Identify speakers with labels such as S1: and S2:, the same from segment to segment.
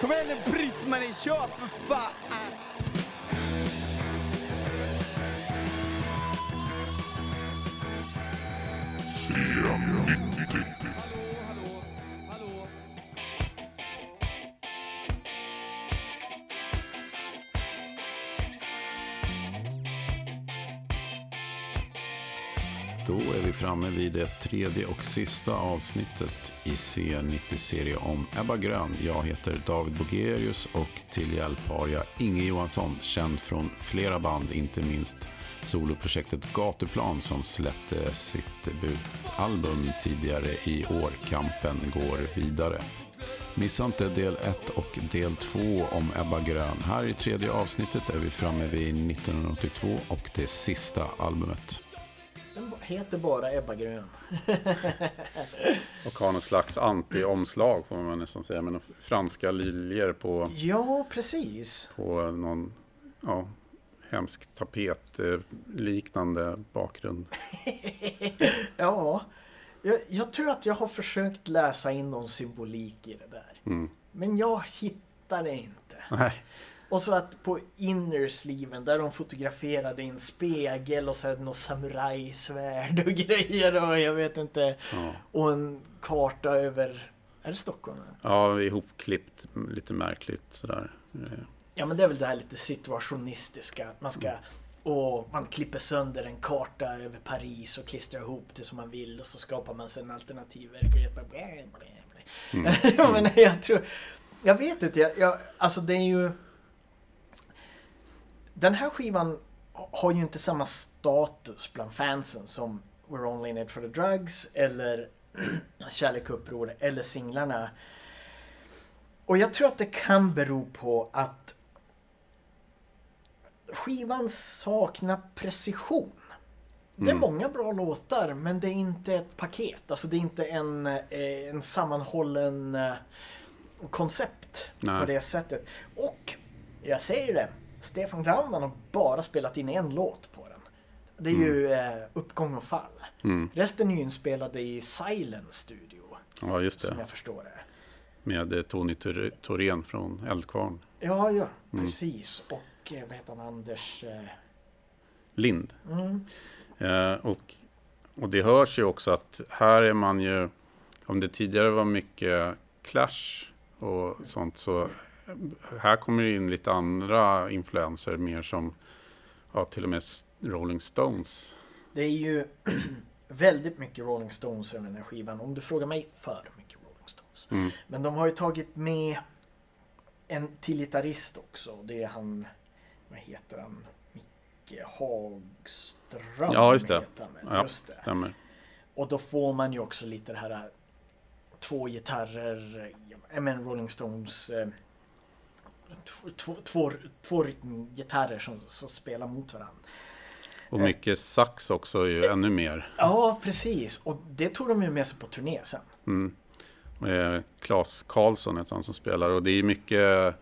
S1: Kom igen nu Britt-Marie, kör för fan!
S2: CM90. Framme vid det tredje och sista avsnittet i C90-serie om Ebba Grön. Jag heter David Bogerius och till hjälp har jag Inge Johansson, känd från flera band, inte minst soloprojektet Gatuplan som släppte sitt debutalbum tidigare i år. Kampen går vidare. Missa inte del 1 och del 2 om Ebba Grön. Här i tredje avsnittet är vi framme vid 1982 och det sista albumet.
S3: Heter bara Ebba Grön.
S2: Och har någon slags anti-omslag får man nästan säga. Med franska liljor på,
S3: Ja, precis.
S2: på någon ja, hemsk tapet-liknande bakgrund.
S3: Ja, jag, jag tror att jag har försökt läsa in någon symbolik i det där.
S2: Mm.
S3: Men jag hittar det inte.
S2: Nej,
S3: Och så att på innersliven där de fotograferade i en spegel och så något samurajsvärd och grejer och jag vet inte.
S2: ja.
S3: Och en karta över, är det Stockholm?
S2: ja, ihopklippt lite märkligt sådär. Eh,
S3: Ja men det är väl det här lite situationistiska. Att man ska och man klipper sönder en karta över Paris och klistrar ihop det som man vill och så skapar man sig en alternativ verklighet. Ja, men jag tror, jag vet inte, jag, jag, alltså det är ju Den här skivan har ju inte samma status bland fansen som We're Only In It For The Drugs eller Kärlek och uppror eller singlarna. Och jag tror att det kan bero på att skivan saknar precision. Det är
S2: Mm.
S3: många bra låtar men det är inte ett paket. Alltså det är inte en, eh, en sammanhållen eh, koncept
S2: Nej.
S3: på det sättet. Och jag säger det, Stefan Grauman har bara spelat in en låt på den. Det är ju eh, Uppgång och fall.
S2: Mm.
S3: Resten är ju inspelade i Silent Studio,
S2: Ja, just
S3: som
S2: det.
S3: jag förstår det.
S2: Med eh, Tony Thorén från Eldkvarn.
S3: Ja, ja,
S2: Mm.
S3: precis. Och eh, vad heter han, Anders? Eh,
S2: Lind.
S3: mm.
S2: Eh, och, och det hörs ju också att här är man ju, om det tidigare var mycket Clash och sånt, så här kommer det in lite andra influenser, mer som ja, till och med Rolling Stones.
S3: Det är ju väldigt mycket Rolling Stones över den här skivan. Om du frågar mig, för mycket Rolling Stones.
S2: Mm.
S3: Men de har ju tagit med en till gitarrist också. Det är han, vad heter han? Micke Hagström.
S2: Ja, just det. Ja,
S3: Just det.
S2: stämmer.
S3: Och då får man ju också lite det här två gitarrer, menar Rolling Stones eh, två, två, två, rytmgitarrer som, som spelar mot varandra.
S2: Och mycket sax också är ju ännu mer.
S3: Ja, precis. Och det tog de ju med sig på turné sen.
S2: Mm. Eh, Claes Karlsson heter han som spelar och det är mycket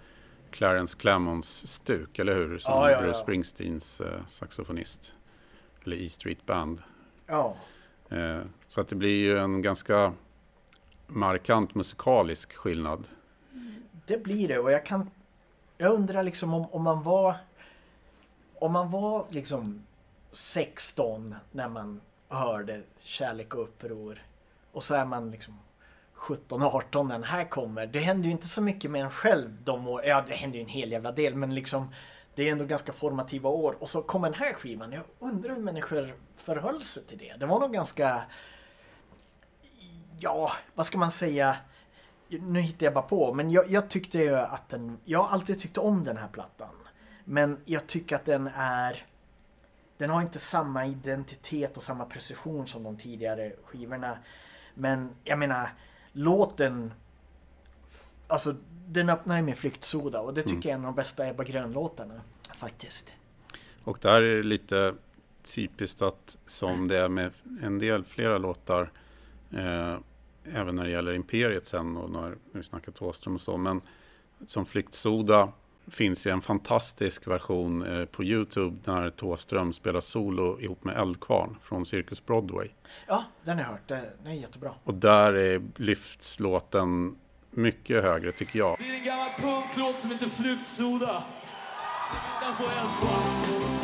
S2: Clarence Clemons stuk, eller hur? Som
S3: Ja, ja,
S2: Bruce
S3: ja.
S2: Springsteens eh, saxofonist. Eller E Street Band.
S3: Ja,
S2: Eh, så att det blir ju en ganska markant musikalisk skillnad.
S3: det blir det. Och jag kan... Jag undrar liksom om, om man var... Om man var liksom 16 när man hörde Kärlek och uppror. Och så är man liksom 17-18 när den här kommer. Det händer ju inte så mycket med en själv de år. Ja, det händer ju en hel jävla del. Men liksom det är ändå ganska formativa år. Och så kommer den här skivan. Jag undrar hur människor förhöll sig till det. Det var nog ganska... Ja, vad ska man säga? Nu hittar jag bara på. Men jag, jag tyckte ju att den... Jag har alltid tyckt om den här plattan. Men jag tycker att den är... Den har inte samma identitet och samma precision som de tidigare skivorna. Men jag menar, låten... Alltså, den öppnar ju med Flyktsoda och det tycker
S2: Mm.
S3: jag är en av de bästa Ebba Grön-låtarna. Faktiskt.
S2: Och där är det lite typiskt att som det är med en del flera låtar, eh, även när det gäller Imperiet sen och när, vi snackar Thåström och så, men som Flyktsoda finns ju en fantastisk version eh, på Youtube när Thåström spelar solo ihop med Eldkvarn från Cirkus Broadway.
S3: Ja, den har jag hört. Den är jättebra.
S2: Och där är, lyfts låten mycket högre tycker jag.
S4: Det är en gammal punklåt som heter Flyktsoda. Som kan få eld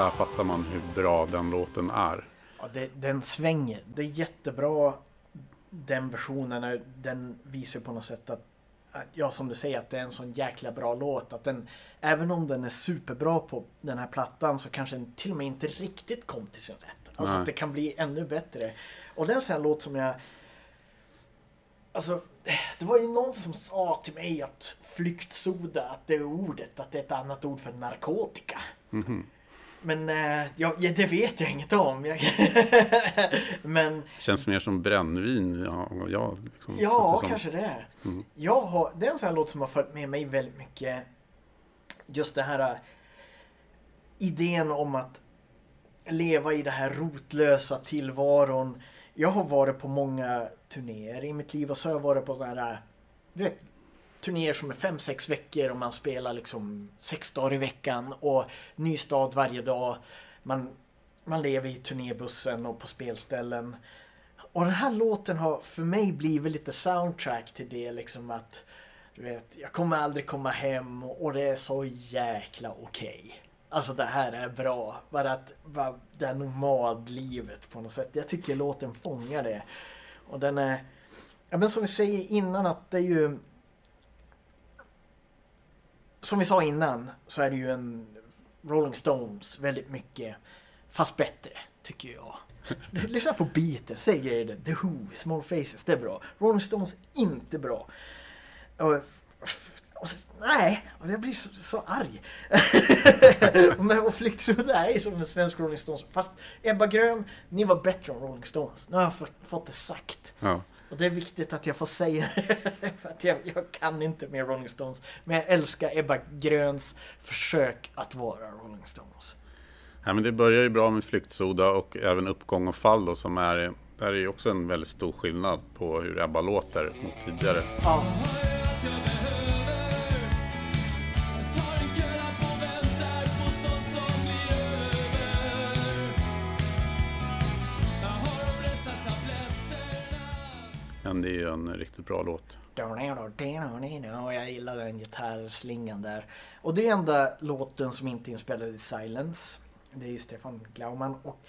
S2: Där fattar man hur bra den låten är.
S3: Ja, det, den svänger. Det är jättebra den versionen. Den visar på något sätt att, att, ja som du säger, att det är en sån jäkla bra låt. Att den, även om den är superbra på den här plattan så kanske den till och med inte riktigt kom till sin rätt. Alltså
S2: Nej.
S3: att det kan bli ännu bättre. Och det är en sån här låt som jag Alltså, det var ju någon som sa till mig att flyktsoda, att det är ordet, att det är ett annat ord för narkotika. Men eh, ja, ja, det vet jag inget om. Jag, men
S2: Känns mer som brännvin. Ja, jag liksom
S3: ja, kanske det är.
S2: Mm.
S3: Jag har, det är en sån här låt som har följt med mig väldigt mycket. Just det här eh, idén om att leva i det här rotlösa tillvaron. Jag har varit på många turnéer i mitt liv och så har jag varit på sådana här du vet, turnéer som är fem sex veckor och man spelar liksom sex dagar i veckan och ny stad varje dag. Man, man lever i turnébussen och på spelställen. Och den här låten har för mig blivit lite soundtrack till det liksom att du vet, jag kommer aldrig komma hem och det är så jäkla okej. Alltså det här är bra. Bara att bara det här nomadlivet på något sätt. Jag tycker låten fångar det. Och den är, ja men som vi säger innan att det är ju som vi sa innan så är det ju en Rolling Stones väldigt mycket fast bättre tycker jag. Lyssna på Beatles, säg grejer det. The Who, Small Faces, det är bra. Rolling Stones, inte bra. Och, och, så- nej, och jag blir så, så arg. Och och Flyktsoda är som en svensk Rolling Stones. Fast Ebba Grön, ni var bättre än Rolling Stones. Nu har jag fått, fått det sagt.
S2: Ja.
S3: Och det är viktigt att jag får säga det. För att jag, jag kan inte mer Rolling Stones. Men jag älskar Ebba Gröns försök att vara Rolling Stones.
S2: Ja, men det börjar ju bra med flyktsoda och även uppgång och fall då, som är, där är ju också en väldigt stor skillnad på hur Ebba låter mot tidigare.
S3: Ja,
S2: Men det är ju en riktigt bra låt.
S3: jag gillar den gitarrslingan där. Och det är enda låten som inte är inspelad i Silence. Det är ju Stefan Glaumann. Och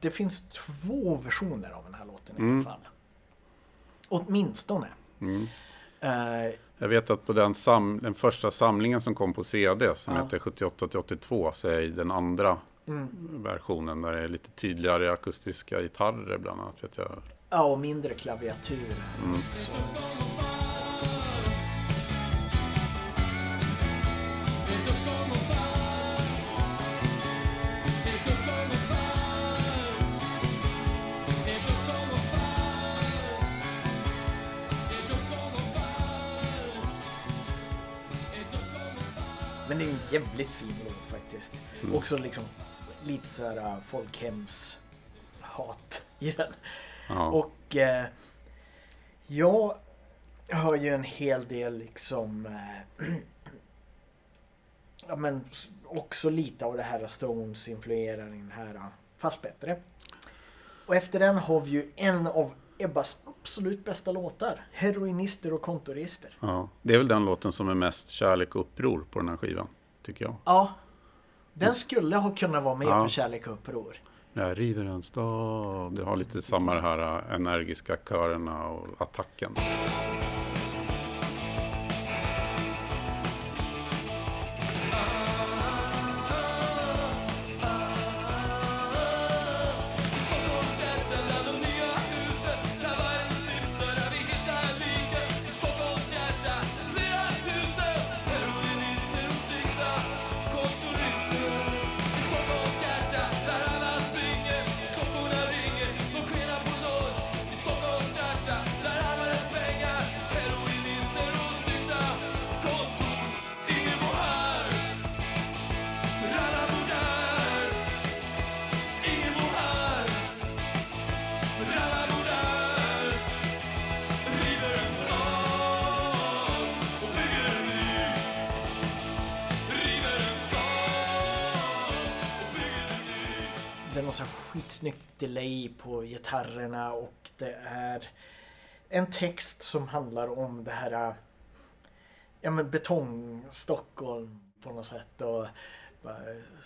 S3: det finns två versioner av den här låten i
S2: Mm.
S3: alla fall. Åtminstone.
S2: Mm.
S3: Uh,
S2: Jag vet att på den, sam, den första samlingen som kom på CD som
S3: Ja.
S2: heter 78 till 82 så är den andra
S3: mm.
S2: versionen där det är lite tydligare akustiska gitarrer bland annat. Vet jag.
S3: Ja, och mindre klaviatur.
S2: Mm.
S3: Så. Men det är en jävligt fin låt faktiskt.
S2: Mm.
S3: Också liksom lite så här uh, folkhems hat i den.
S2: Ja.
S3: Och eh, jag hör ju en hel del liksom eh, Ja men också lite av det här Stones influerar i den här uh, fast bättre. Och efter den har vi ju en av Ebbas absolut bästa låtar. Heroinister och kontorister.
S2: Ja. Det är väl den låten som är mest kärlek och uppror på den här skivan. Tycker jag.
S3: Ja. Den skulle ha kunnat vara med
S2: Ja.
S3: på Kärlek och uppror.
S2: Jag river en stad. Det har lite samma här äh, energiska körerna och attacken.
S3: Skitsnyggt delay på gitarrerna och det är en text som handlar om det här ja men betong Stockholm på något sätt och bara,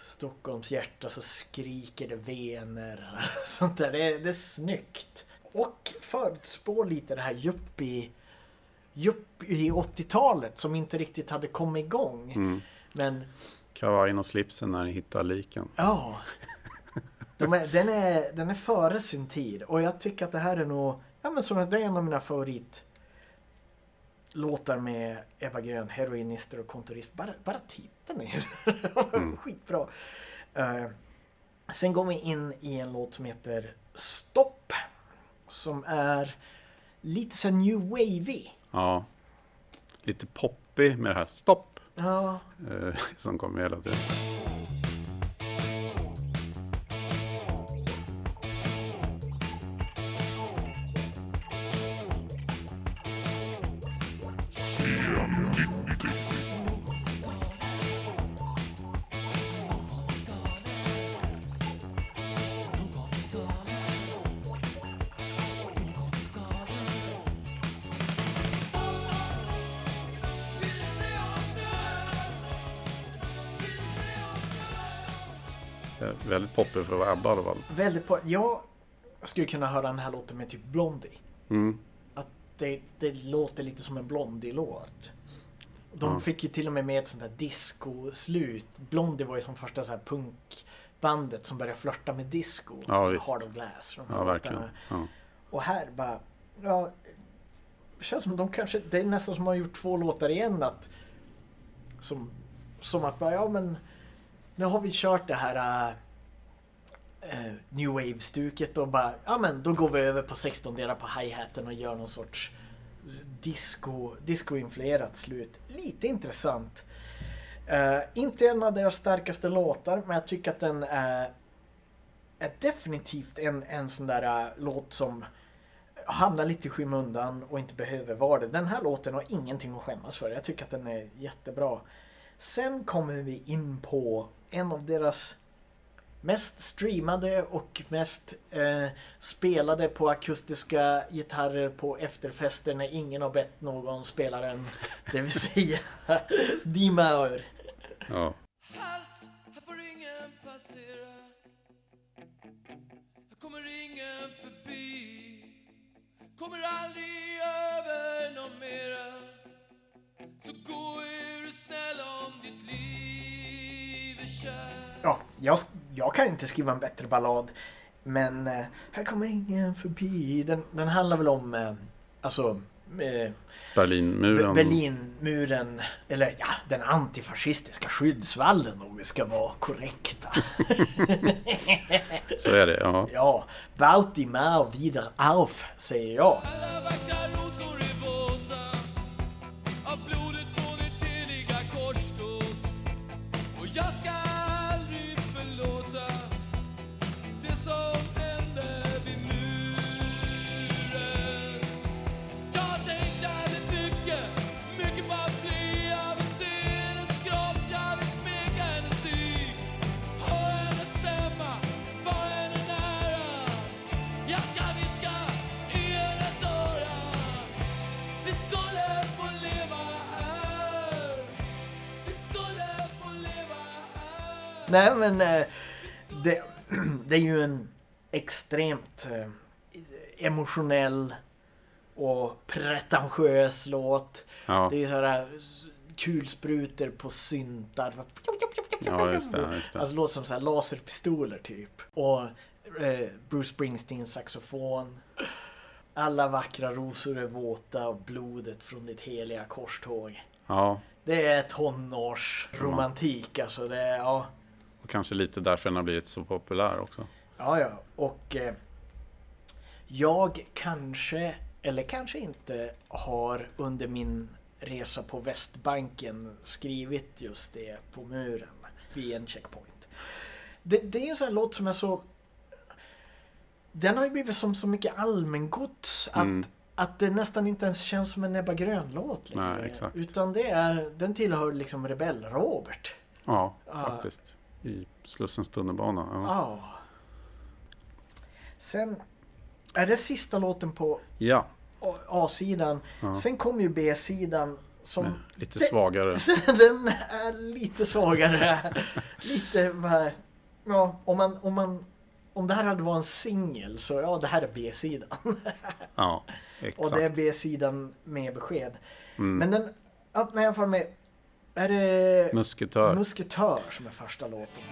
S3: Stockholms hjärta så skriker det vener. Sånt där. Det är, det är snyggt. Och förutspår lite det här yuppie yuppie 80-talet som inte riktigt hade kommit igång.
S2: Mm.
S3: Men
S2: Kavajen och slipsen när ni hittar liken.
S3: Ja. De är, den, är, den är före sin tid och jag tycker att det här är nog, ja men som det är en av mina favorit låtar med Ebba Grön, heroinister och kontorist. Bara, bara titeln är
S2: Mm.
S3: skitbra. Eh, sen går vi in i en låt som heter Stopp. Som är lite så new wavy.
S2: Ja. Lite poppig med det här stopp.
S3: Ja,
S2: Eh, som kommer hela tiden. För att vara Ebba i alla fall.
S3: väldigt på. Jag skulle kunna höra den här låten med typ Blondie.
S2: Mm.
S3: att det, det låter lite som en Blondie-låt. De
S2: Ja.
S3: fick ju till och med med ett sånt där disco-slut. Blondie var ju som första så här punkbandet som började flörta med disco.
S2: Ja, visst.
S3: Hard of Glass. de här
S2: Ja, verkligen. Ja.
S3: Och här bara, ja, det känns som de kanske, det är nästan som att de har gjort två låtar igen att som, som att bara, ja men nu har vi kört det här äh, New Wave-stuket och bara, ja men då går vi över på 16 delar på hi-haten och gör någon sorts disco, disco-influerat slut. Lite intressant. Eh, inte en av deras starkaste låtar, men jag tycker att den är, är definitivt en, en sån där uh, låt som hamnar lite i skymundan och inte behöver vara det. Den här låten har ingenting att skämmas för. Jag tycker att den är jättebra. Sen kommer vi in på en av deras mest streamade och mest eh, spelade på akustiska gitarrer på efterfester när ingen har bett någon spela den. Det vill säga Dimauer.
S2: Ja.
S4: Halt, här får ingen passera Här kommer ingen förbi Kommer aldrig över någon mera Så gå är du snäll om ditt liv
S3: Ja, jag, jag kan inte skriva en bättre ballad. Men eh, här kommer ingen förbi. Den, den handlar väl om eh, alltså eh,
S2: Berlinmuren.
S3: Be- Berlinmuren, eller ja, den antifascistiska skyddsvallen om vi ska vara korrekta.
S2: Så är det, ja.
S3: ja, die Mauer wieder auf, säger jag. Nej men eh, det, det är ju en extremt eh, emotionell och pretentiös låt.
S2: Ja,
S3: Det är sådär s- kulsprutor på syntar.
S2: ja just det. Just det.
S3: Alltså det låter som så laserpistoler typ. Och eh, Bruce Springsteen saxofon. Alla vackra rosor är våta av blodet från ditt heliga korståg.
S2: Ja,
S3: Det är tonårsromantik alltså. Det är, ja,
S2: och kanske lite därför den har blivit så populär också.
S3: ja, ja. Och eh, jag kanske, eller kanske inte, har under min resa på Västbanken skrivit just det på muren vid en checkpoint. Det, det är en sån här låt som är så... Den har ju blivit som så mycket allmängods att,
S2: Mm.
S3: att det nästan inte ens känns som en Ebba Grön-låt längre.
S2: Nej, exakt.
S3: Utan det är, den tillhör liksom Rebell-Robert.
S2: Ja. faktiskt. I Slussens tunnelbana. Ja.
S3: Ja. Sen är det sista låten på
S2: Ja,
S3: A-sidan. Sen kommer ju B-sidan som...
S2: men lite
S3: Det-
S2: svagare.
S3: Den är lite svagare. lite vad... Ja, om man, om man... Om det här hade varit en singel så ja, det här är B-sidan.
S2: Ja,
S3: Och
S2: exakt.
S3: det är B-sidan med besked.
S2: Mm.
S3: Men den öppnar alla fall med... Är det
S2: Musketör.
S3: Musketör som är första låten?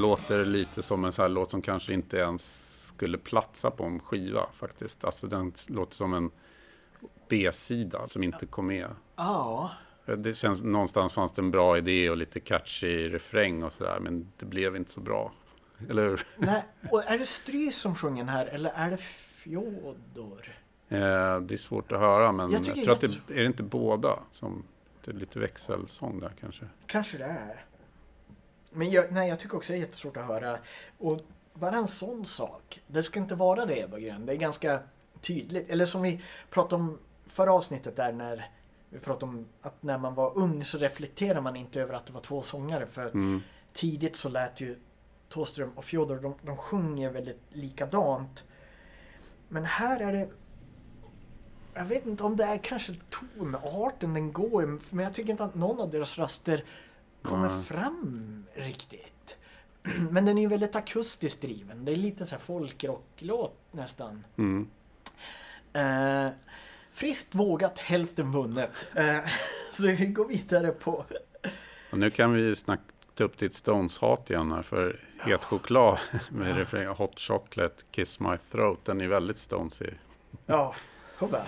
S2: Låter lite som en sån här låt som kanske inte ens skulle platsa på en skiva faktiskt. Alltså den låter som en B-sida som inte kom med.
S3: Ja.
S2: Det känns, någonstans fanns det en bra idé och lite catchy refräng och sådär. Men det blev inte så bra. Eller hur?
S3: Nej, och är det Stry som sjunger här eller är det Fjodor?
S2: Eh, det är svårt att höra men
S3: Jag
S2: jag, tror att
S3: jag
S2: det är det inte båda som... Det är lite växelsång där kanske.
S3: Kanske det är. Men jag, nej, jag tycker också det är jättesvårt att höra. Och bara en sån sak. Det ska inte vara det Ebba Grön. Det är ganska tydligt. Eller som vi pratade om förra avsnittet där när vi pratade om att när man var ung så reflekterar man inte över att det var två sångare. För
S2: Mm.
S3: tidigt så lät ju Thåström och Fjodor, de, de sjunger väldigt likadant. Men här är det... Jag vet inte om det är kanske tonarten den går men jag tycker inte att någon av deras röster kommer
S2: Nej.
S3: fram riktigt. Men den är ju väldigt akustiskt driven. Det är lite så här folkrocklåt nästan.
S2: Mm.
S3: Eh, friskt vågat, hälften vunnet. Eh, så vi går vidare på...
S2: Och nu kan vi snacka upp ditt Stones-hat igen här. För Het choklad med refräng Hot chocolate, kiss my throat. Den är väldigt Stonesy.
S3: Ja, hurra.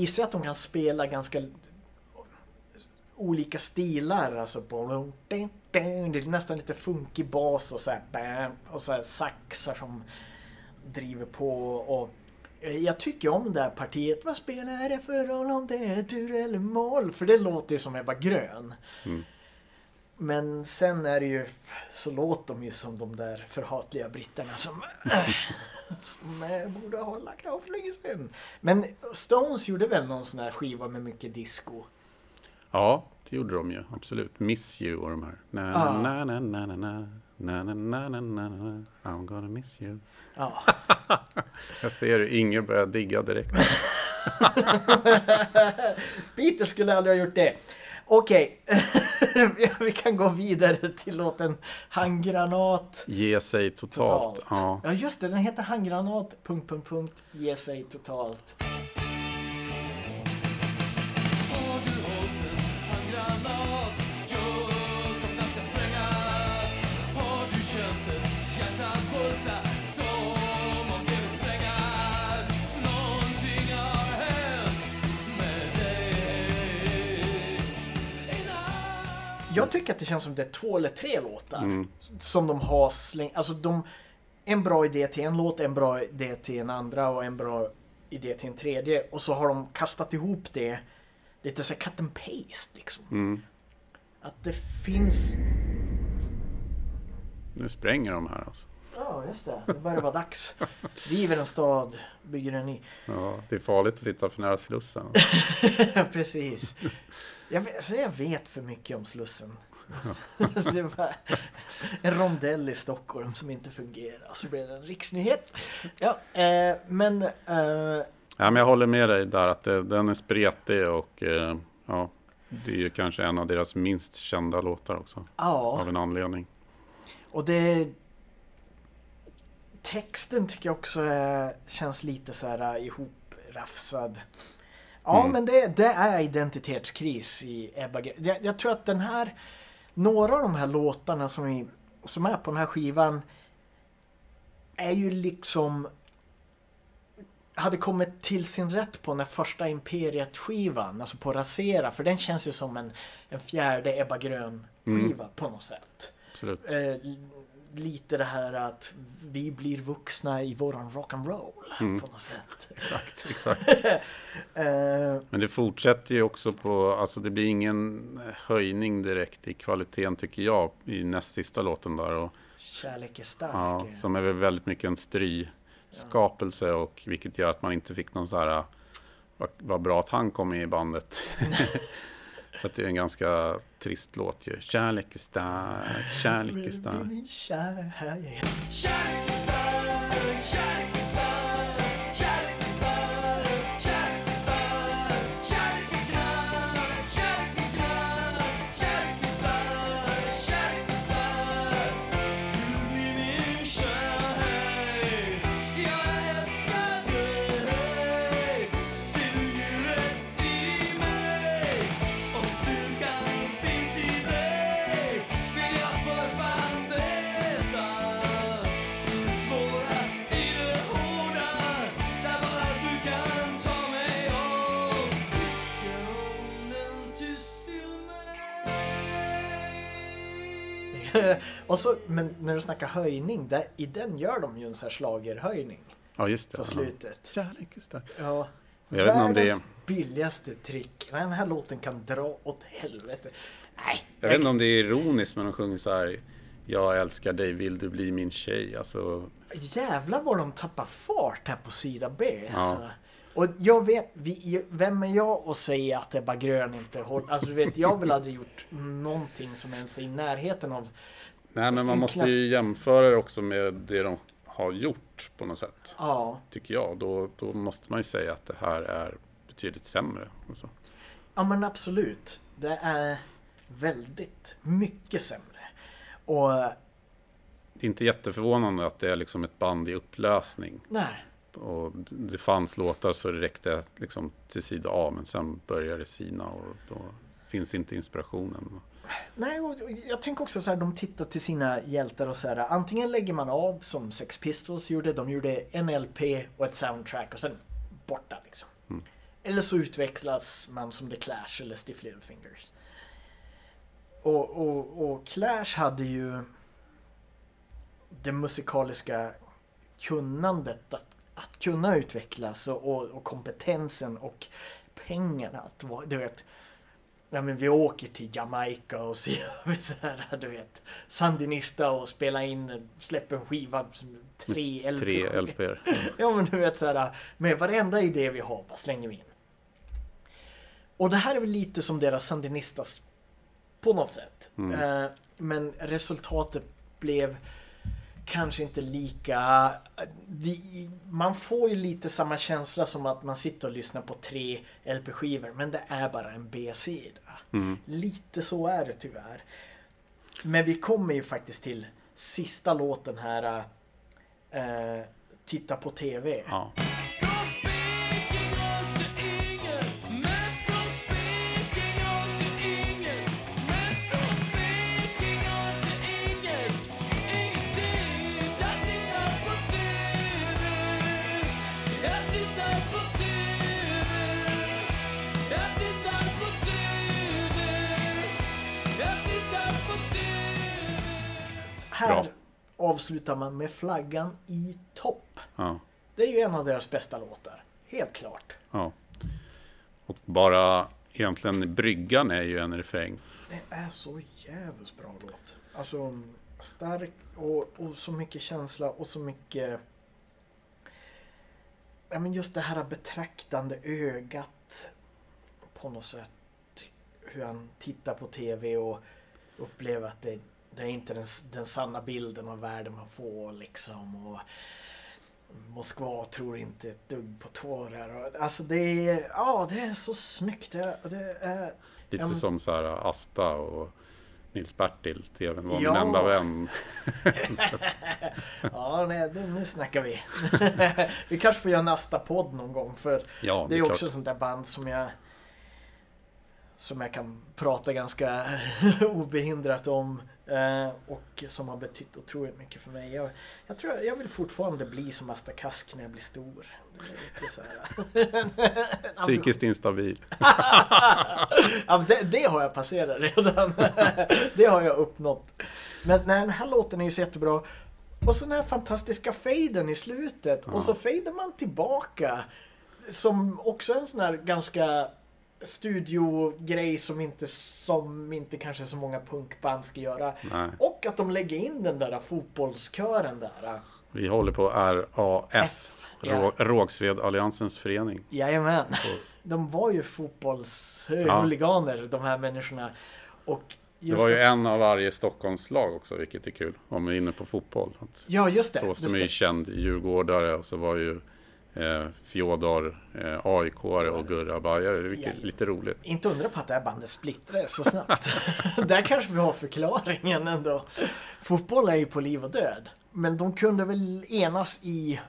S3: Visar att de kan spela ganska olika stilar. Alltså på... Det är nästan lite funkig bas och så här, bam, och så här saxar som driver på. Och jag tycker om det här partiet. Vad spelar det för roll om det är tur eller moll? För det låter ju som Ebba Grön.
S2: Mm.
S3: Men sen är det ju så låt de ju som de där förhatliga britterna som, som borde ha lagt av för länge sedan. Men Stones gjorde väl någon sån här skiva med mycket disco?
S2: Ja, det gjorde de ju. Absolut. Miss You och de här. Na,
S3: ja.
S2: na, na, na, na, na. Na, na, na, na, na, na. I'm gonna miss you.
S3: Ja.
S2: Jag ser hur ingen börjar digga direkt.
S3: Peter skulle aldrig ha gjort det. Okej, vi kan gå vidare till låten Handgranat
S2: Ge sig totalt.
S3: totalt.
S2: Ja.
S3: Ja just det, den heter Handgranat... Punkt, punkt, punkt, ge sig totalt. Jag tycker att det känns som det är två eller tre låtar
S2: Mm.
S3: som de har slängt. Alltså de, en bra idé till en låt, en bra idé till en andra och en bra idé till en tredje. Och så har de kastat ihop det lite så cut and paste liksom.
S2: Mm.
S3: Att det finns...
S2: Nu spränger de här alltså.
S3: Ja, just det. Det börjar vara dags. River en stad, bygger en ny.
S2: Ja, det är farligt att sitta för nära Slussen.
S3: Precis. Jag vet, så jag vet för mycket om Slussen. det var en rondell i Stockholm som inte fungerar. Så blev det en riksnyhet. Ja, eh, men... Eh,
S2: Ja, men jag håller med dig där att det, den är spretig och eh, ja, Det är ju kanske en av deras minst kända låtar också.
S3: Ja,
S2: Av en anledning.
S3: och det... Texten tycker jag också är, känns lite så här äh, ihoprafsad. Ja,
S2: Mm.
S3: men det, det är identitetskris i Ebba jag, jag tror att den här... Några av de här låtarna som, vi, som är på den här skivan är ju liksom hade kommit till sin rätt på den första Imperiet-skivan, alltså på Rasera, för den känns ju som en, en fjärde Ebba Grön-skiva på något sätt.
S2: Absolut.
S3: Eh, lite det här att vi blir vuxna i våran rock'n'roll
S2: Mm.
S3: på något sätt.
S2: Exakt, exakt.
S3: Eh,
S2: Men det fortsätter ju också på, alltså det blir ingen höjning direkt i kvaliteten tycker jag i näst sista låten där. Och,
S3: kärlek är stark.
S2: ja, som är väl väldigt mycket en stry skapelse och vilket gör att man inte fick någon så här, vad, vad bra att han kom med i bandet. För att det är en ganska trist låt ju. Kärlek är stark, kärlek är stark.
S3: Blir Och så, men när du snackar höjning, där, i den gör de ju en sån här schlagerhöjning
S2: Ja, just det.
S3: på
S2: Ja.
S3: slutet.
S2: Kärlek är stark.
S3: Ja.
S2: Jag vet inte om det är,
S3: billigaste trick. Den här låten kan dra åt helvete. Nej.
S2: jag vet inte om det är ironiskt men de sjunger så här. Jag älskar dig, vill du bli min tjej? Alltså,
S3: Jävlar vad de tappar fart här på sida B.
S2: Ja.
S3: Alltså. Och jag vet, vi, vem är jag att säga att Ebba Grön inte håller... Alltså du vet, jag väl aldrig gjort någonting som ens är i närheten av...
S2: nej men man måste ju jämföra det också med det de har gjort på något sätt.
S3: Ja.
S2: Tycker jag. Då, då måste man ju säga att det här är betydligt sämre. Alltså.
S3: Ja men absolut. Det är väldigt mycket sämre. Och
S2: inte jätteförvånande att det är liksom ett band i upplösning.
S3: nej.
S2: Och det fanns låtar så det räckte liksom till sida A men sen börjar det sina och då finns inte inspirationen.
S3: Nej, och jag tänker också så här, de tittar till sina hjältar och så här, antingen lägger man av som Sex Pistols gjorde, de gjorde en LP och ett soundtrack och sen borta liksom.
S2: Mm.
S3: Eller så utvecklas man som The Clash eller Stiff Little Fingers. Och, och, och Clash hade ju det musikaliska kunnandet att, att kunna utvecklas och, och, och kompetensen och pengarna. Att, du vet, Ja men vi åker till Jamaica och så gör vi så här, du vet, Sandinista och spelar in, släpper en skiva, tre LP.
S2: Tre LPR.
S3: Ja men du vet så här, med varenda idé vi har bara slänger vi in. Och det här är väl lite som deras Sandinistas på något sätt.
S2: Mm.
S3: Eh, men resultatet blev kanske inte lika... Man får ju lite samma känsla som att man sitter och lyssnar på tre LP-skivor men det är bara en B-sida.
S2: Mm.
S3: Lite så är det tyvärr. Men vi kommer ju faktiskt till sista låten här. eh, Titta på TV.
S2: Ja.
S3: Här
S2: Bra.
S3: avslutar man med flaggan i topp.
S2: Ja.
S3: Det är ju en av deras bästa låtar. Helt klart.
S2: ja. Och bara egentligen bryggan är ju en refräng.
S3: Det är så jävligt bra låt. Alltså stark och, och så mycket känsla och så mycket... Ja men just det här betraktande ögat på något sätt. Hur han tittar på TV och upplever att det, det är inte den, den sanna bilden av världen man får liksom. Och, Moskva tror inte ett dugg på tårar. Och, alltså det är, ja det är så snyggt. Det, det är,
S2: Lite
S3: men-
S2: som så här Asta och Nils-Bertil, TVn var
S3: Ja.
S2: min enda vän.
S3: ja nej, det, nu snackar vi. vi kanske får göra nästa podd någon gång för
S2: Ja,
S3: det är
S2: klart.
S3: också ett sånt där band som jag som jag kan prata ganska obehindrat om eh, och som har betytt otroligt mycket för mig. Jag, jag tror jag vill fortfarande bli som Asta Kask när jag blir stor.
S2: Psykiskt instabil.
S3: ja, det, det har jag passerat redan. det har jag uppnått. Men nej, den här låten är ju så jättebra. Och så den här fantastiska faden i slutet. Och så fadar man tillbaka. Som också är en sån här ganska studiogrej som inte, som inte kanske så många punkband ska göra.
S2: Nej.
S3: Och att de lägger in den där fotbollskören där.
S2: Vi håller på RAF,
S3: F, ja.
S2: Rå- Rågsvedalliansens förening.
S3: Jajamän. De var ju fotbollshuliganer de här människorna. Och
S2: Det var ju en av varje Stockholmslag också, vilket är kul. Om vi är inne på fotboll.
S3: Ja, just det.
S2: Thåström
S3: Just
S2: är ju
S3: det.
S2: känd djurgårdare och så var ju eh, Fjodor eh, aik och Gurra bajare. Vilket är lite roligt.
S3: Inte undra på att det här bandet splittrades så snabbt. Där kanske vi har förklaringen ändå. Fotboll är ju på liv och död. Men de kunde väl enas i,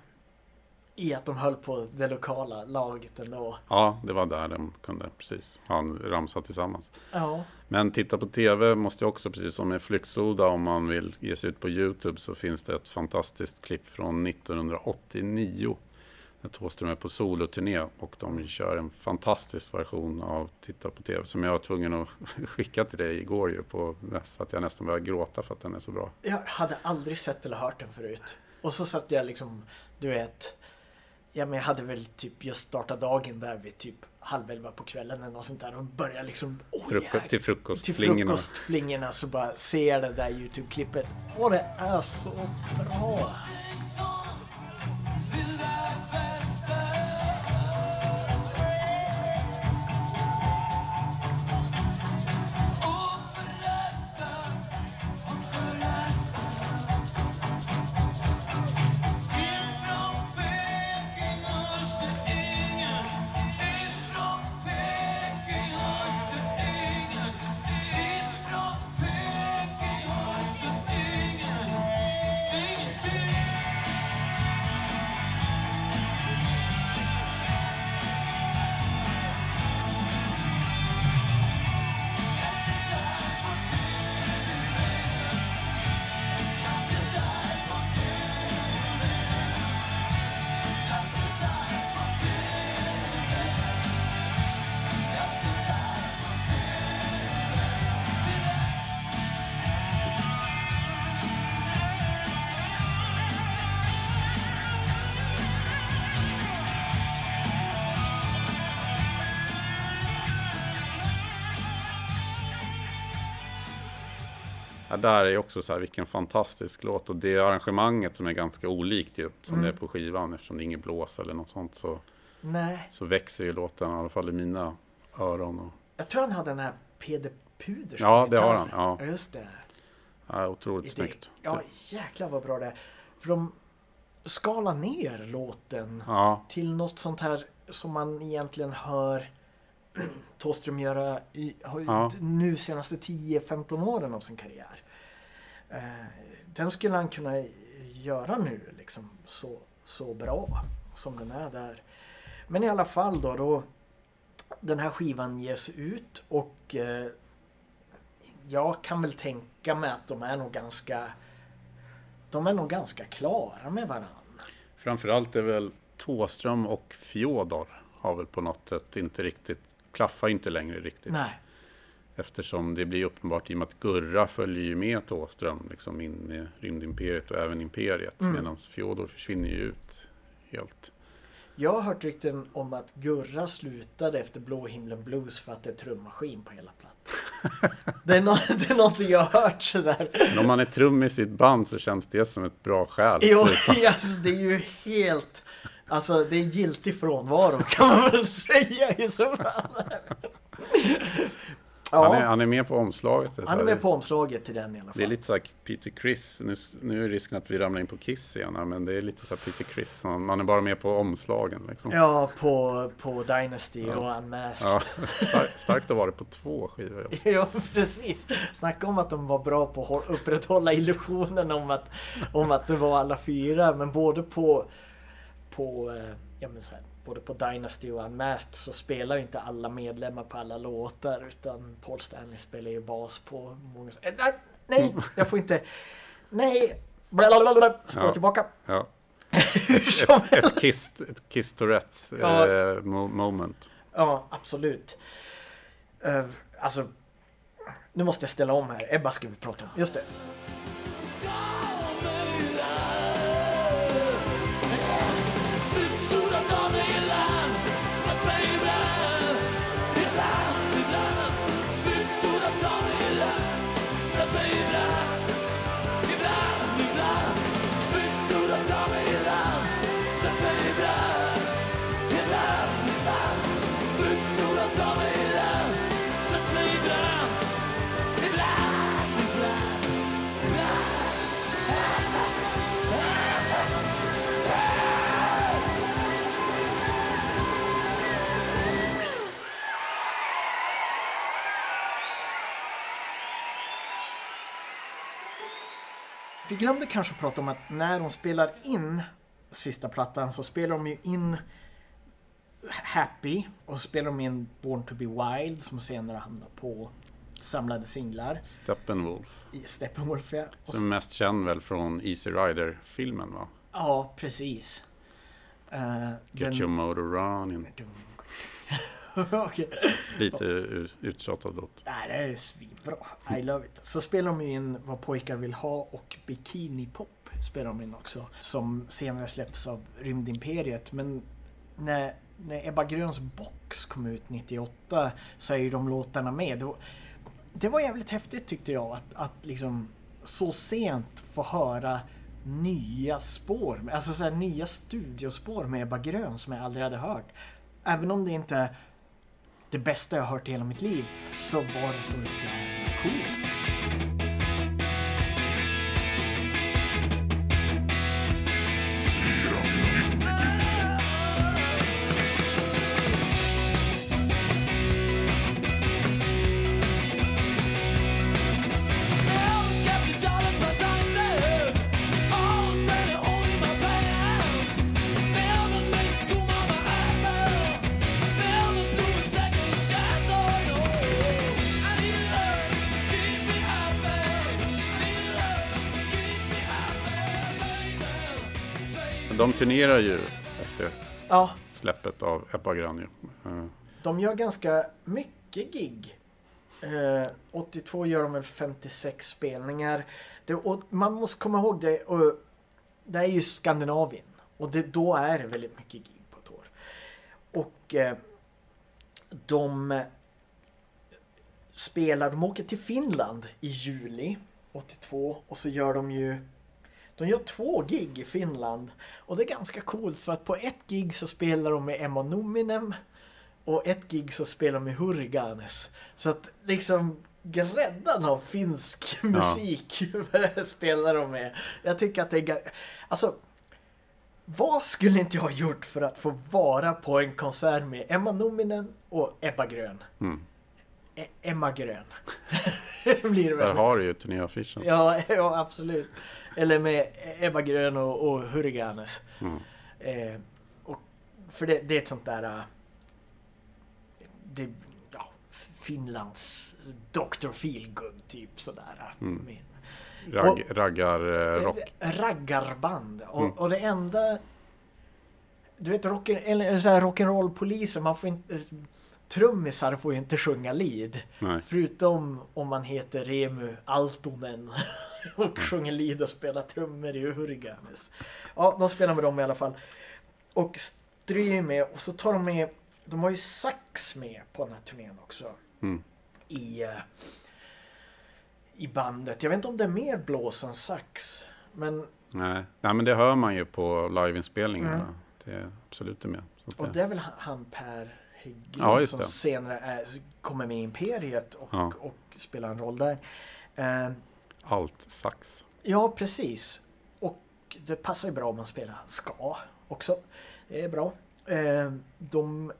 S3: i att de höll på det lokala laget ändå.
S2: Ja, det var där de kunde precis han ramsa tillsammans.
S3: Ja,
S2: Men titta på tv måste jag också, precis som med Flyktsoda, om man vill ge sig ut på YouTube så finns det ett fantastiskt klipp från 1989. När Thåström är på soloturné och de kör en fantastisk version av Titta på tv som jag var tvungen att skicka till dig igår ju på näst, för att jag nästan började gråta för att den är så bra.
S3: jag hade aldrig sett eller hört den förut. Och så satt jag liksom, du vet. Ja men jag hade väl typ just startat dagen där vid typ halv elva på kvällen eller något sånt där och började liksom... Oj,
S2: Fruko-
S3: jäklar.
S2: till
S3: till
S2: frukostflingorna.
S3: frukostflingorna så bara ser jag det där Youtube-klippet. Och det är så bra!
S2: Där är också så här, vilken fantastisk låt. Och det arrangemanget som är ganska olikt ju, som
S3: Mm.
S2: det är på skivan. Eftersom det är inget blås eller något sånt så,
S3: Nej,
S2: så växer ju låten, i alla fall i mina öron. Och,
S3: jag tror han hade den här Peder Puder som
S2: Ja, det
S3: gitarr.
S2: har han, ja.
S3: Ja, just det.
S2: ja, otroligt
S3: det-
S2: snyggt.
S3: Ja, jäklar vad bra det är. För de skalar ner låten
S2: Ja,
S3: till något sånt här som man egentligen hör Thåström göra i,
S2: Ja.
S3: nu senaste 10-15 åren av sin karriär. Eh, den skulle han kunna göra nu liksom så, så bra som den är där. Men i alla fall då, då den här skivan ges ut och eh, jag kan väl tänka mig att de är nog ganska de är nog ganska klara med varandra.
S2: framförallt är väl Tåström och Fjodor har väl på något sätt inte riktigt, klaffar inte längre riktigt.
S3: Nej.
S2: Eftersom det blir uppenbart i och med att Gurra följer ju med Tåström liksom in i Rymdimperiet och även Imperiet.
S3: Mm.
S2: Medan Fjodor försvinner ju ut helt.
S3: Jag har hört rykten om att Gurra slutade efter Blå himlen blues för att det är trummaskin på hela plattan. det, är nå- det är någonting jag har hört sådär.
S2: Men om man är trummis i ett band så känns det som ett bra skäl
S3: Jo, alltså, det är ju helt... Alltså det är giltig frånvaro kan man väl säga i så fall. Ja,
S2: Han, är, han är med på omslaget.
S3: han är med på omslaget till den i alla fall.
S2: Det är lite så här Peter Criss. Nu, nu är risken att vi ramlar in på Kiss igen. Men det är lite så här Peter Criss. Man, man är bara med på omslagen. Liksom.
S3: Ja, på, på Dynasty
S2: Ja.
S3: och Unmasked.
S2: Ja, stark, starkt att vara på två skivor.
S3: Ja, precis. Snacka om att de var bra på att hå- upprätthålla illusionen om att, om att det var alla fyra. Men både på, på, eh, ja, men så här, både på Dynasty och Unmasked så spelar ju inte alla medlemmar på alla låtar. Utan Paul Stanley spelar ju bas på många... Eh, nej, nej, jag får inte... Nej! Blablabla. Spår
S2: Ja.
S3: tillbaka.
S2: Ja. Ett, ett Kiss, ett kiss Tourettes
S3: Ja.
S2: eh, mo- moment.
S3: Ja, absolut. Uh, alltså, nu måste jag ställa om här. Ebba ska vi prata om. Just det. Glömde kanske prata om att när de spelar in sista plattan så spelar de ju in Happy och så spelar de in Born to be Wild som senare hamnar på samlade singlar
S2: Steppenwolf.
S3: i Steppenwolf. Ja. Och
S2: Som mest känd väl från Easy Rider-filmen va?
S3: Ja, precis. Uh,
S2: Get your motor running.
S3: Okej.
S2: Lite uttjatad låt.
S3: Nej, det är svinbra. I love it. Så spelar de ju in Vad pojkar vill ha och Bikini Pop spelar de in också. Som senare släpps av Rymdimperiet. Men när, när Ebba Gröns box kom ut 98 så är ju de låtarna med. Det var, det var jävligt häftigt tyckte jag att, att liksom så sent få höra nya spår. Alltså så här, nya studiospår med Ebba Grön som jag aldrig hade hört. Även om det inte det bästa jag har hört i hela mitt liv så var det så jävla coolt.
S2: Turnerar ju efter
S3: Ja,
S2: släppet av Ebba Grön. Eh,
S3: de gör ganska mycket gig. Eh, 82 gör de väl 56 spelningar. Det, man måste komma ihåg det. Och det är ju Skandinavien. Och det, då är det väldigt mycket gig på ett år. Och eh, de spelar, de åker till Finland i juli 82 och så gör de ju de gör två gig i Finland och det är ganska coolt för att på ett gig så spelar de med Emma Nominen och ett gig så spelar de med Hurriganes. Så att liksom gräddan av finsk musik spelar de med. Jag tycker att det är... Alltså, vad skulle inte jag ha gjort för att få vara på en konsert med Emma Nominen och Ebba Grön?
S2: Mm.
S3: E- Emma Grön. blir det
S2: Där har du ju turnéaffischen.
S3: Ja, ja, absolut. Eller med Ebba Grön och, och Hurriganes.
S2: Mm.
S3: Eh, och, för det, det är ett sånt där... äh, det, ja, Finlands Dr. Feelgood typ sådär.
S2: Mm.
S3: Med-
S2: Ragg, raggar eh, rock.
S3: Ett Raggarband. Och,
S2: Mm.
S3: och det enda... Du vet rock, eller så här rock'n'roll-poliser, man får inte... Trummisar får ju inte sjunga lead.
S2: Nej.
S3: Förutom om man heter Remu Altonen och
S2: Mm.
S3: sjunger lead och spelar trummor i Hurriganes. Ja, de spelar med dem i alla fall. Och Stry är med och så tar de med, de har ju sax med på den här turnén också.
S2: Mm.
S3: I, eh, I bandet. Jag vet inte om det är mer blås än sax. Men,
S2: Nej. Nej, men det hör man ju på liveinspelningarna.
S3: Mm.
S2: Det är absolut det med. Så att
S3: och
S2: det,
S3: det är väl han Per Hägglund
S2: Ja,
S3: som senare är, kommer med i Imperiet och,
S2: Ja.
S3: och spelar en roll där. Eh,
S2: Allt sax.
S3: ja, precis. Och det passar ju bra om man spelar ska också. Det är bra. Eh, de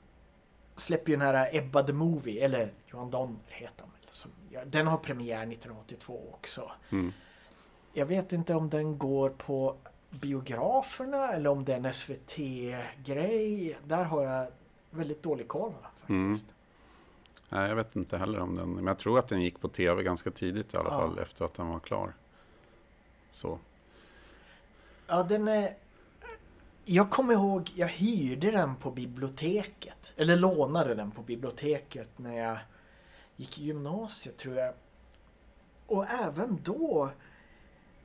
S3: släpper ju den här Ebba the Movie, eller Johan Donner heter han. Som, den har premiär 1982 också.
S2: Mm.
S3: Jag vet inte om den går på biograferna eller om det är en SVT-grej. Där har jag väldigt dålig koll faktiskt.
S2: Mm. Nej, jag vet inte heller om den. Men jag tror att den gick på tv ganska tidigt i alla
S3: Ja.
S2: fall. Efter att den var klar. Så.
S3: Ja, den är... Jag kommer ihåg, jag hyrde den på biblioteket. Eller lånade den på biblioteket när jag gick i gymnasiet tror jag. Och även då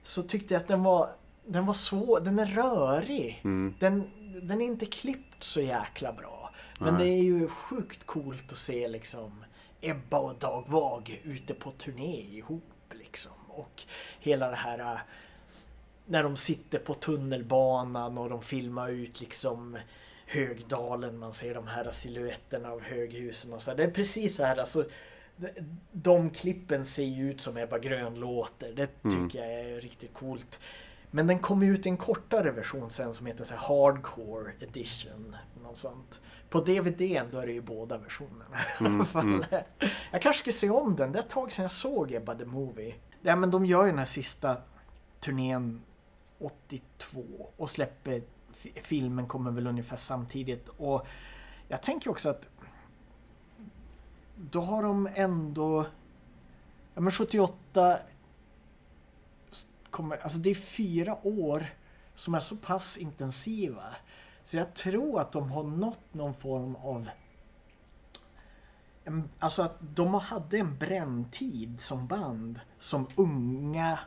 S3: så tyckte jag att den var, den var svår, den är rörig.
S2: Mm.
S3: Den, den är inte klippt så jäkla bra. Men
S2: Nej.
S3: det är ju sjukt coolt att se liksom Ebba och Dag Vag ute på turné ihop liksom. Och hela det här äh, när de sitter på tunnelbanan och de filmar ut liksom Högdalen. Man ser de här siluetterna av höghusen och så. Det är precis så här alltså. de- De klippen ser ju ut som Ebba Grön låter. Det tycker
S2: Mm.
S3: jag är riktigt coolt. Men den kom ut i en kortare version sen som heter så Hardcore Edition. Något sånt. På DVD då är det ju båda versionerna. alla fall. Jag kanske ska se om den. Det är ett tag sedan jag såg Ebba the Movie. Ja men de gör ju den här sista turnén 82 och släpper fi- filmen kommer väl ungefär samtidigt. Och jag tänker också att då har de ändå Ja men 78 kommer, alltså det är fyra år som är så pass intensiva. Så jag tror att de har nått någon form av en, Alltså att de hade en bränntid som band som unga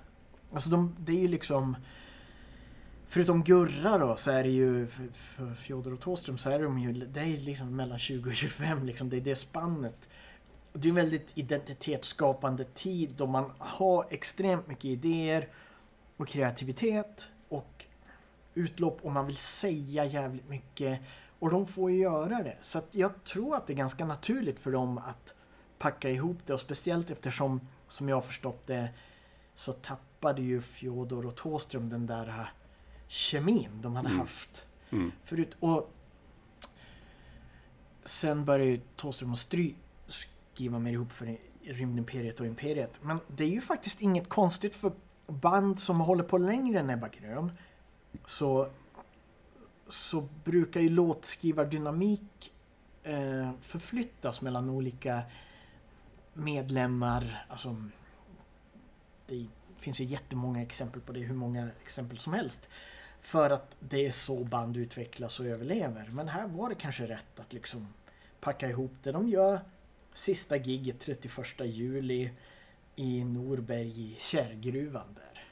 S3: Alltså de, det är ju liksom Förutom Gurra då så är det ju för, Fjodor och Thåström så är de ju Det är liksom mellan 20 och 25 liksom. Det är det spannet. Det är en väldigt identitetsskapande tid då man har extremt mycket idéer och kreativitet och utlopp och man vill säga jävligt mycket. Och de får ju göra det. Så att jag tror att det är ganska naturligt för dem att packa ihop det och speciellt eftersom, som jag har förstått det, så tappade ju Fjodor och Thåström den där kemin de hade
S2: Mm.
S3: haft
S2: Mm.
S3: förut. Och sen började ju Thåström och Stry skriva mer ihop för Rymdimperiet och Imperiet. Men det är ju faktiskt inget konstigt för band som håller på längre än Ebba Grön. Så, så brukar ju låtskrivardynamik eh, förflyttas mellan olika medlemmar. Alltså, det finns ju jättemånga exempel på det, hur många exempel som helst. För att det är så band utvecklas och överlever. Men här var det kanske rätt att liksom packa ihop det. De gör sista giget 31 juli i Norberg i Kärrgruvan där.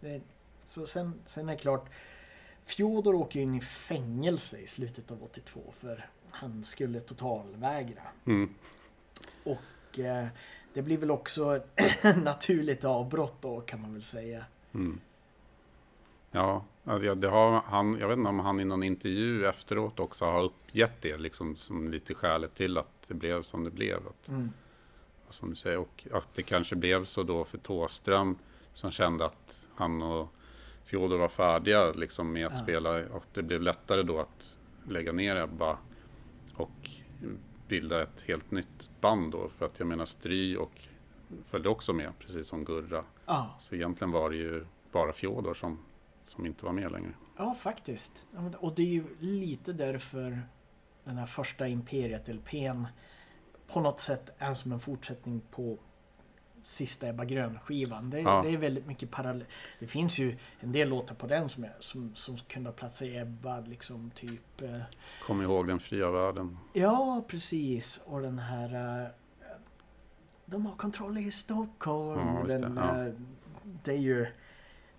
S3: Det, så sen, sen är det klart. Fjodor åker in i fängelse i slutet av 82 för han skulle totalvägra.
S2: Mm.
S3: Och eh, det blir väl också ett naturligt avbrott då kan man väl säga.
S2: Mm. Ja, alltså, ja, det har han, jag vet inte om han i någon intervju efteråt också har uppgett det liksom som lite skälet till att det blev som det blev. Att,
S3: Mm.
S2: Som du säger, och att det kanske blev så då för Thåström som kände att han och Fjodor var färdiga liksom med att
S3: Ja.
S2: spela och det blev lättare då att lägga ner Ebba och bilda ett helt nytt band då för att jag menar Stry och följde också med precis som Gurra.
S3: Ja.
S2: Så egentligen var det ju bara Fjodor som, som inte var med längre.
S3: Ja, faktiskt. Och det är ju lite därför den här första Imperiet-LPn på något sätt är som en fortsättning på sista Ebba Grön-skivan. Det,
S2: Ja.
S3: det är väldigt mycket parallell. Det finns ju en del låtar på den som, är, som, som kunde ha plats i Ebba, liksom typ... Eh,
S2: Kom ihåg den fria världen.
S3: ja, precis. Och den här... Eh, de har kontroll i Stockholm.
S2: Ja, just det,
S3: den,
S2: ja.
S3: eh, det är ju...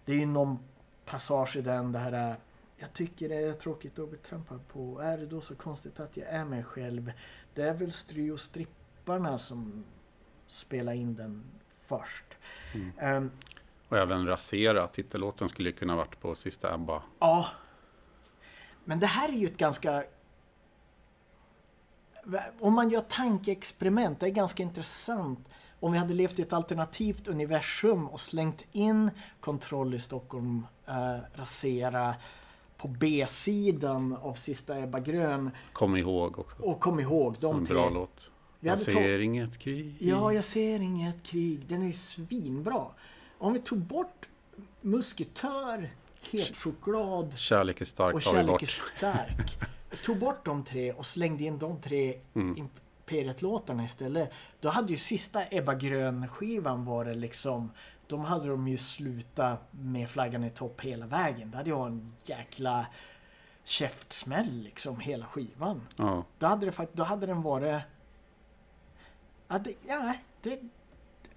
S3: Det är ju någon passage i den, det här... Jag tycker det är tråkigt att bli trampad på. Är det då så konstigt att jag är mig själv? Det är väl Stry och stripparna som spelar in den först.
S2: Mm.
S3: Ehm,
S2: Och även Rasera, titellåten skulle ju kunna varit på sista Ebba.
S3: Ja. Men det här är ju ett ganska om man gör tankeexperiment, det är ganska intressant. Om vi hade levt i ett alternativt universum och slängt in Kontroll i Stockholm, eh, rasera på B-sidan av sista Ebba Grön
S2: Kom ihåg också.
S3: och kom ihåg
S2: Som
S3: de
S2: en
S3: tre.
S2: bra låt.
S3: Vi
S2: Jag ser inget krig.
S3: Ja, jag ser inget krig. Den är svinbra. Om vi tog bort musketör, het choklad
S2: Kärlek är stark
S3: och kärlek är
S2: bort.
S3: stark. tog bort de tre och slängde in de tre
S2: Mm.
S3: Imperiet-låtarna istället. Då hade ju sista Ebba Grön-skivan varit liksom... De hade de ju slutat med flaggan i topp hela vägen. Det hade ju varit en jäkla käftsmäll liksom hela skivan.
S2: Ja.
S3: Då hade, det, då hade den varit... Ja, det, ja, det,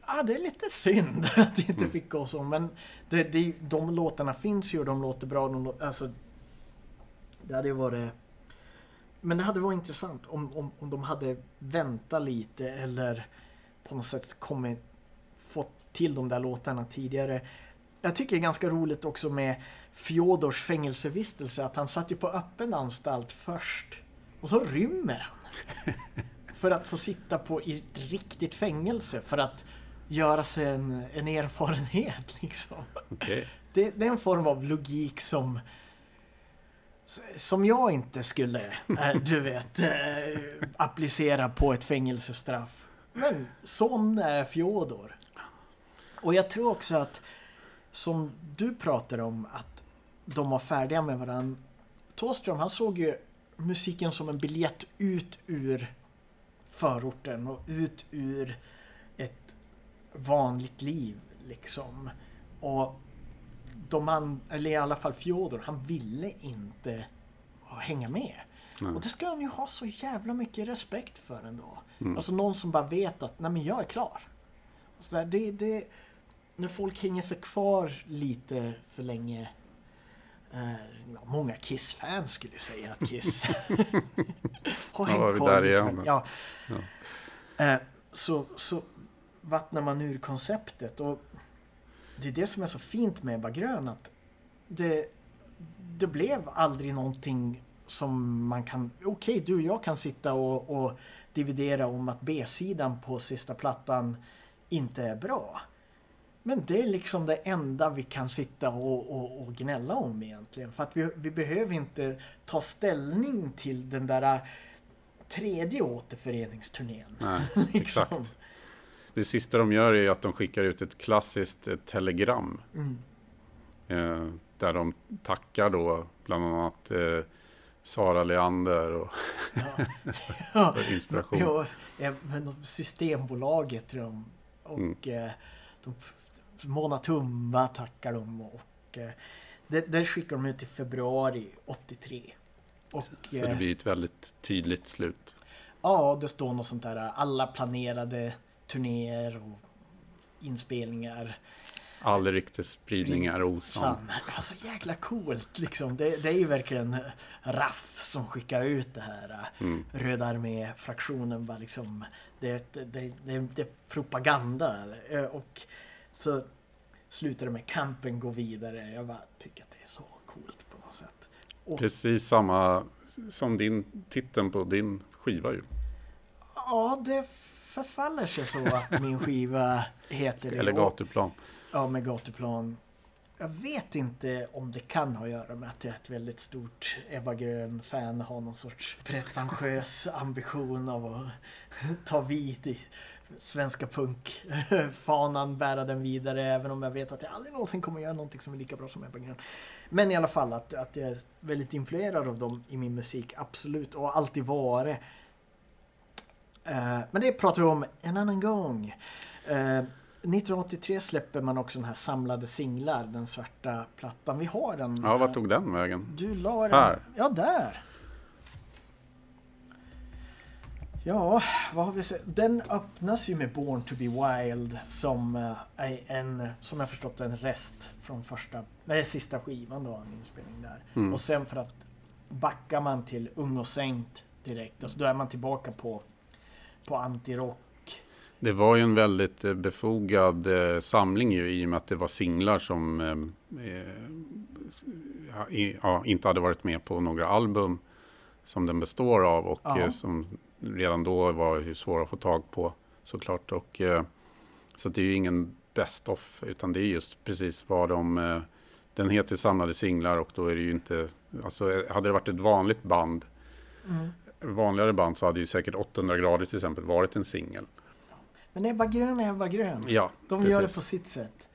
S3: ja, det är lite synd att det inte fick gå så. Men det, det, de låtarna finns ju och de låter bra. De, alltså, det hade ju varit... Men det hade varit intressant om, om, om de hade väntat lite eller på något sätt kommit, till de där låtarna tidigare. Jag tycker det är ganska roligt också med Fjodors fängelsevistelse att han satt ju på öppen anstalt först. Och så rymmer han. För att få sitta på i ett riktigt fängelse för att göra sig en, en erfarenhet liksom.
S2: Okej.
S3: Det, det är en form av logik som som jag inte skulle, eh, du vet, eh, applicera på ett fängelsestraff. Men sån är Fjodor. Och jag tror också att, som du pratar om, att de var färdiga med varandra. Thåström, han såg ju musiken som en biljett ut ur förorten och ut ur ett vanligt liv liksom. Och de han, eller i alla fall Fjodor, han ville inte hänga med.
S2: Nej.
S3: Och det ska han ju ha så jävla mycket respekt för ändå.
S2: Mm.
S3: Alltså någon som bara vet att, nej men jag är klar. Så där, det, det, när folk hänger sig kvar lite för länge. Eh, ja, många Kiss-fans skulle säga att Kiss har
S2: Ja,
S3: hängt
S2: vi
S3: kvar
S2: där igen?
S3: Ja.
S2: Ja.
S3: Eh, så, så vattnar man ur konceptet. Och det är det som är så fint med Ebba Grön. Att det, det blev aldrig någonting som man kan... Okej, du och jag kan sitta och, och dividera om att B-sidan på sista plattan inte är bra. Men det är liksom det enda vi kan sitta och, och, och gnälla om egentligen. För att vi, vi behöver inte ta ställning till den där tredje återföreningsturnén.
S2: Nej,
S3: liksom.
S2: exakt. Det sista de gör är att de skickar ut ett klassiskt eh, telegram.
S3: Mm.
S2: Eh, där de tackar då bland annat eh, Sara Leander och
S3: Ja.
S2: för inspiration.
S3: Ja, Systembolaget tror jag. Och
S2: Mm.
S3: eh, de, Mona Tumba tackar dem. Och, eh, det, det skickar de ut i februari 83. Och,
S2: Så det
S3: eh,
S2: blir ett väldigt tydligt slut.
S3: Ja, det står något sånt där. Alla planerade turnéer och inspelningar.
S2: All ryktesspridning är osann.
S3: Sann. Alltså jäkla coolt liksom. Det, det är ju verkligen RAF som skickar ut det här.
S2: Mm.
S3: Röda armé-fraktionen var liksom det, det, det, det, det är propaganda. Eh, Och så slutar det med kampen går vidare. Jag bara tycker att det är så coolt på något sätt. Och,
S2: Precis samma som din titeln på din skiva ju.
S3: ja, det förfaller sig så att min skiva heter det.
S2: Eller gatuplan.
S3: Ja, med gatuplan. Jag vet inte om det kan ha att göra med att jag är ett väldigt stort Ebba Grön-fan har någon sorts pretentiös ambition av att ta vid i svenska punkfanan, bära den vidare, även om jag vet att jag aldrig någonsin kommer göra någonting som är lika bra som Ebba Grön. Men i alla fall att, att jag är väldigt influerad av dem i min musik, absolut, och alltid varit. Eh, men det pratar vi om en annan gång. Eh, 1983 släpper man också den här samlade singlar, den svarta plattan. Vi har den.
S2: Ja,
S3: eh,
S2: vart tog den vägen?
S3: Du la den.
S2: Här.
S3: Ja, där. Ja, vad har vi sett? Den öppnas ju med Born to be Wild som eh, är en, som jag förstått en rest från första, nej, sista skivan då, en inspelning där.
S2: Mm.
S3: Och sen för att backar man till Ung och sänkt direkt, alltså då är man tillbaka på, på antirock.
S2: Det var ju en väldigt eh, befogad eh, samling ju, i och med att det var singlar som eh, ja, i- ja, inte hade varit med på några album som den består av och eh, som redan då var ju svår att få tag på såklart. Och, eh, så det är ju ingen best of utan det är just precis vad de eh, den heter samlade singlar och då är det ju inte, alltså eh, hade det varit ett vanligt band,
S3: Mm.
S2: vanligare band så hade ju säkert 800 grader till exempel varit en singel.
S3: Men Ebba Grön är Ebba Grön.
S2: Ja,
S3: De gör det
S2: precis.
S3: på sitt sätt.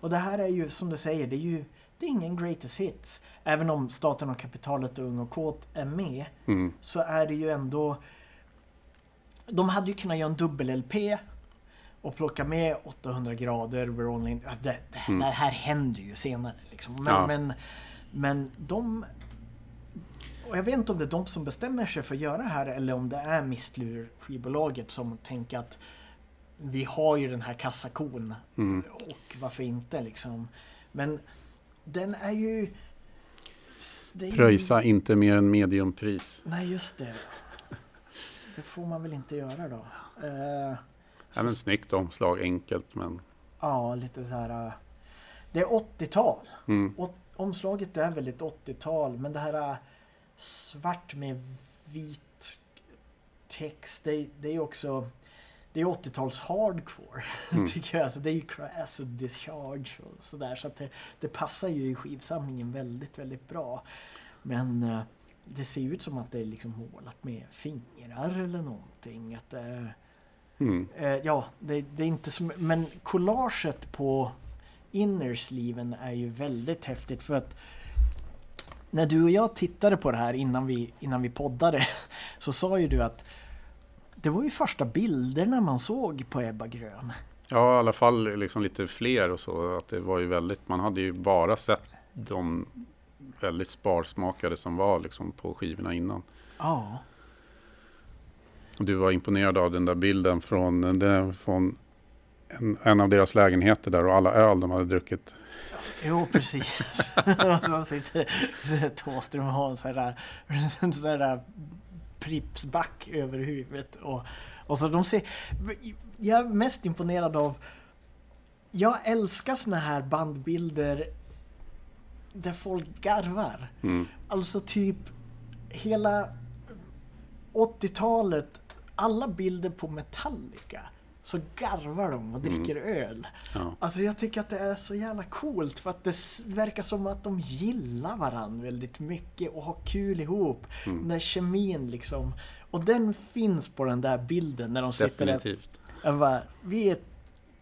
S3: Och det här är ju som du säger, det är ju det är ingen greatest hits. Även om Staten och kapitalet och Ung och kåt är med
S2: Mm,
S3: så är det ju ändå... De hade ju kunnat göra en dubbel-LP och plocka med 800 grader, We're only... in- Det, det,
S2: Mm.
S3: det här händer ju senare liksom. Men,
S2: Ja.
S3: men, men de... Och jag vet inte om det är de som bestämmer sig för att göra det här eller om det är Mistlur skivbolaget som tänker att vi har ju den här kassakon
S2: mm.
S3: och varför inte liksom. Men den är ju... är ju-
S2: Pröjsa inte mer än mediumpris.
S3: Nej, just det. Det får man väl inte göra då. Eh,
S2: Ja, men snyggt omslag, enkelt men
S3: ja, lite så här. eh, det är 80-tal.
S2: mm,
S3: omslaget är väldigt 80-tal, men det här eh, svart med vit text, det, det är också det är 80-tals hardcore,
S2: Mm.
S3: tycker jag. Alltså, det är ju crass och discharge och sådär. Så att det, det passar ju i skivsamlingen väldigt, väldigt bra. Men eh, det ser ut som att det är liksom målat med fingrar eller någonting. Att, eh,
S2: mm,
S3: Eh, ja, det, det är inte som... Men collaget på innersleeven är ju väldigt häftigt för att när du och jag tittade på det här innan vi, innan vi poddade så sa ju du att det var ju första bilderna man såg på Ebba Grön.
S2: ja i alla fall liksom lite fler och så. Att det var ju väldigt, man hade ju bara sett de väldigt sparsmakade som var liksom på skivorna innan.
S3: Ja,
S2: du var imponerad av den där bilden från, den, från en, en av deras lägenheter där och alla öl de hade druckit.
S3: jo precis. så sitter Thåström och har en sån där, en sån där Pripsback över huvudet. Och, och så de ser... Jag är mest imponerad av... Jag älskar såna här bandbilder där folk garvar.
S2: Mm,
S3: Alltså typ hela 80-talet, alla bilder på Metallica så garvar de och dricker öl.
S2: ja.
S3: Alltså jag tycker att det är så jävla coolt för att det verkar som att de gillar varandra väldigt mycket och har kul ihop.
S2: Mm.
S3: Den där kemin liksom. Och den finns på den där bilden när de sitter där.
S2: Definitivt.
S3: Jag bara, vi är ett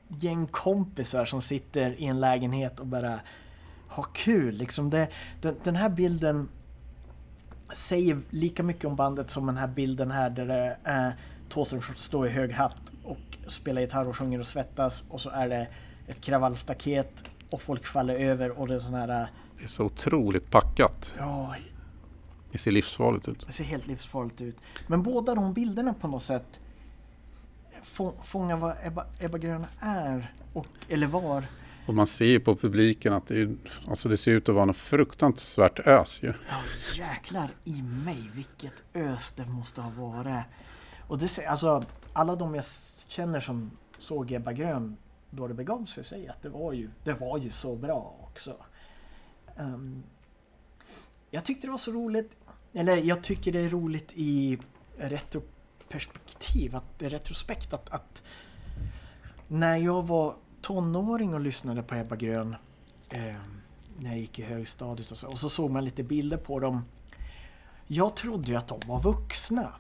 S3: gäng kompisar som sitter i en lägenhet och bara har kul. Liksom det, den, den här bilden säger lika mycket om bandet som den här bilden här där det är två som står i hög hatt och spelar gitarr och sjunger och svettas och så är det ett kravallstaket och folk faller över och det är sån här
S2: Det är så otroligt packat.
S3: ja,
S2: Det ser livsfarligt ut.
S3: det ser helt livsfarligt ut. Men båda de bilderna på något sätt få- fångar vad Ebba, Ebba Grön är och, eller var.
S2: Och man ser ju på publiken att det, är, alltså det ser ut att vara något fruktansvärt ös ju.
S3: Ja jäklar i mig vilket ös det måste ha varit. Och det ser, alltså alla de jag känner som såg Ebba Grön då det begav sig säger att det var ju, det var ju så bra också. Um, jag tyckte det var så roligt, eller jag tycker det är roligt i retroperspektiv, att, retrospekt att, att när jag var tonåring och lyssnade på Ebba Grön eh, när jag gick i högstadiet och så, och så såg man lite bilder på dem. Jag trodde ju att de var vuxna.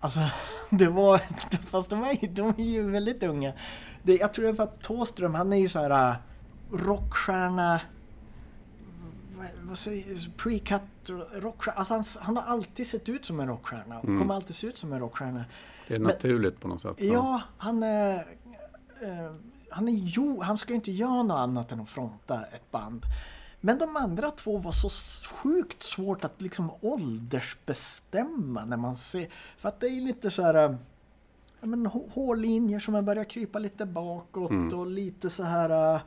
S3: Alltså, det var... Fast de är, de är ju väldigt unga. Det, jag tror det är för att Thåström, han är ju så här äh, rockstjärna... Vad, vad säger Pre-cut rockstjärna. Alltså han, han har alltid sett ut som en rockstjärna och
S2: Mm.
S3: kommer alltid se ut som en rockstjärna.
S2: Det är
S3: Men-
S2: naturligt på något sätt.
S3: Ja, han är... Eh, han är jo, han ska ju inte göra något annat än att fronta ett band. Men de andra två var så sjukt svårt att liksom åldersbestämma när man ser. För att det är lite så här... eh, Ja, men, hå- hårlinjer som man börjar krypa lite bakåt
S2: Mm.
S3: och lite så här... eh,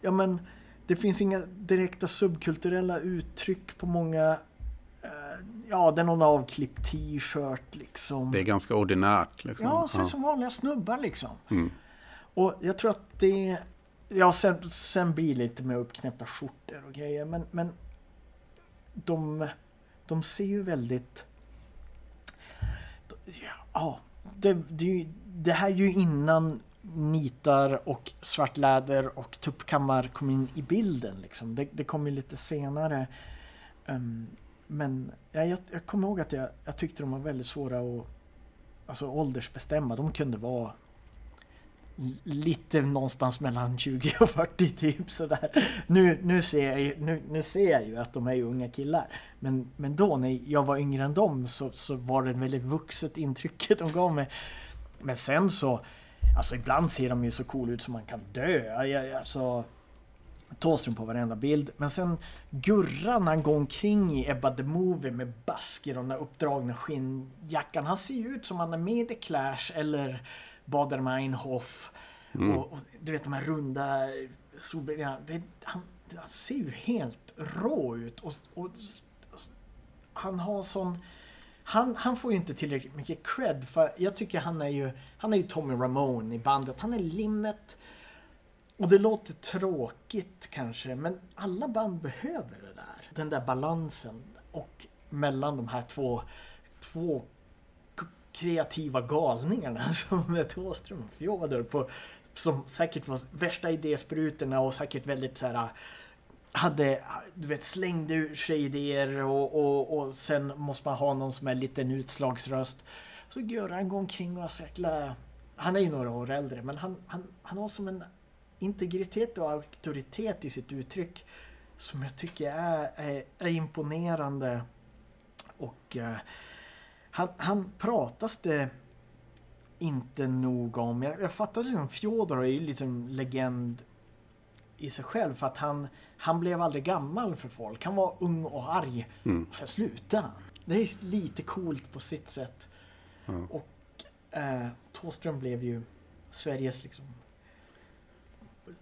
S3: Ja men det finns inga direkta subkulturella uttryck på många... eh, Ja, det är någon avklippt t-shirt liksom.
S2: Det är ganska ordinärt. Liksom.
S3: Ja, ser ut som vanliga snubbar liksom.
S2: Mm.
S3: Och jag tror att det... Ja, sen, sen blir det lite med uppknäppta skjortor och grejer. Men, men de, de ser ju väldigt... Ja, det, det, det här är ju innan nitar och svart läder och tuppkammar kom in i bilden. Liksom. Det, det kom ju lite senare. Um, men ja, jag, jag kommer ihåg att jag, jag tyckte de var väldigt svåra att alltså, åldersbestämma. De kunde vara lite någonstans mellan 20 och 40 typ sådär. Nu, nu, ser jag, ju, nu, nu ser jag ju att de är unga killar. Men, men då när jag var yngre än dem så, så var det ett väldigt vuxet intrycket de gav mig. Men sen så, alltså ibland ser de ju så cool ut som man kan dö. Jag, alltså, Thåström på varenda bild. Men sen Gurra när han går omkring i Ebba the Movie med basker och den där uppdragna skinnjackan. Han ser ju ut som han är med i The Clash eller Bader Meinhof. Mm. Och, och, du vet de här runda solbrillorna. Han, han, ser ju helt rå ut. Och, och, han har sån... Han, han får ju inte tillräckligt mycket cred för jag tycker han är ju, han är ju Tommy Ramone i bandet. Han är limmet. Och det låter tråkigt kanske, men alla band behöver det där. Den där balansen och mellan de här två, två kreativa galningarna som Thåström och Fjodor på som säkert var värsta idésprutorna och säkert väldigt så här ah, hade, du vet, slängde ur sig idéer och, och, och sen måste man ha någon som är lite en utslagsröst. Så Göran går omkring och har så jäkla... Han är ju några år äldre men han, han, han har som en integritet och auktoritet i sitt uttryck som jag tycker är, är, är imponerande. Och eh, han, han pratas det inte nog om. Jag, jag fattar det som Fjodor är ju lite en legend i sig själv för att han, han blev aldrig gammal för folk. Han var ung och arg mm. och sen slutade han. Det är lite coolt på sitt sätt. Mm. Och eh, Thåström blev ju Sveriges liksom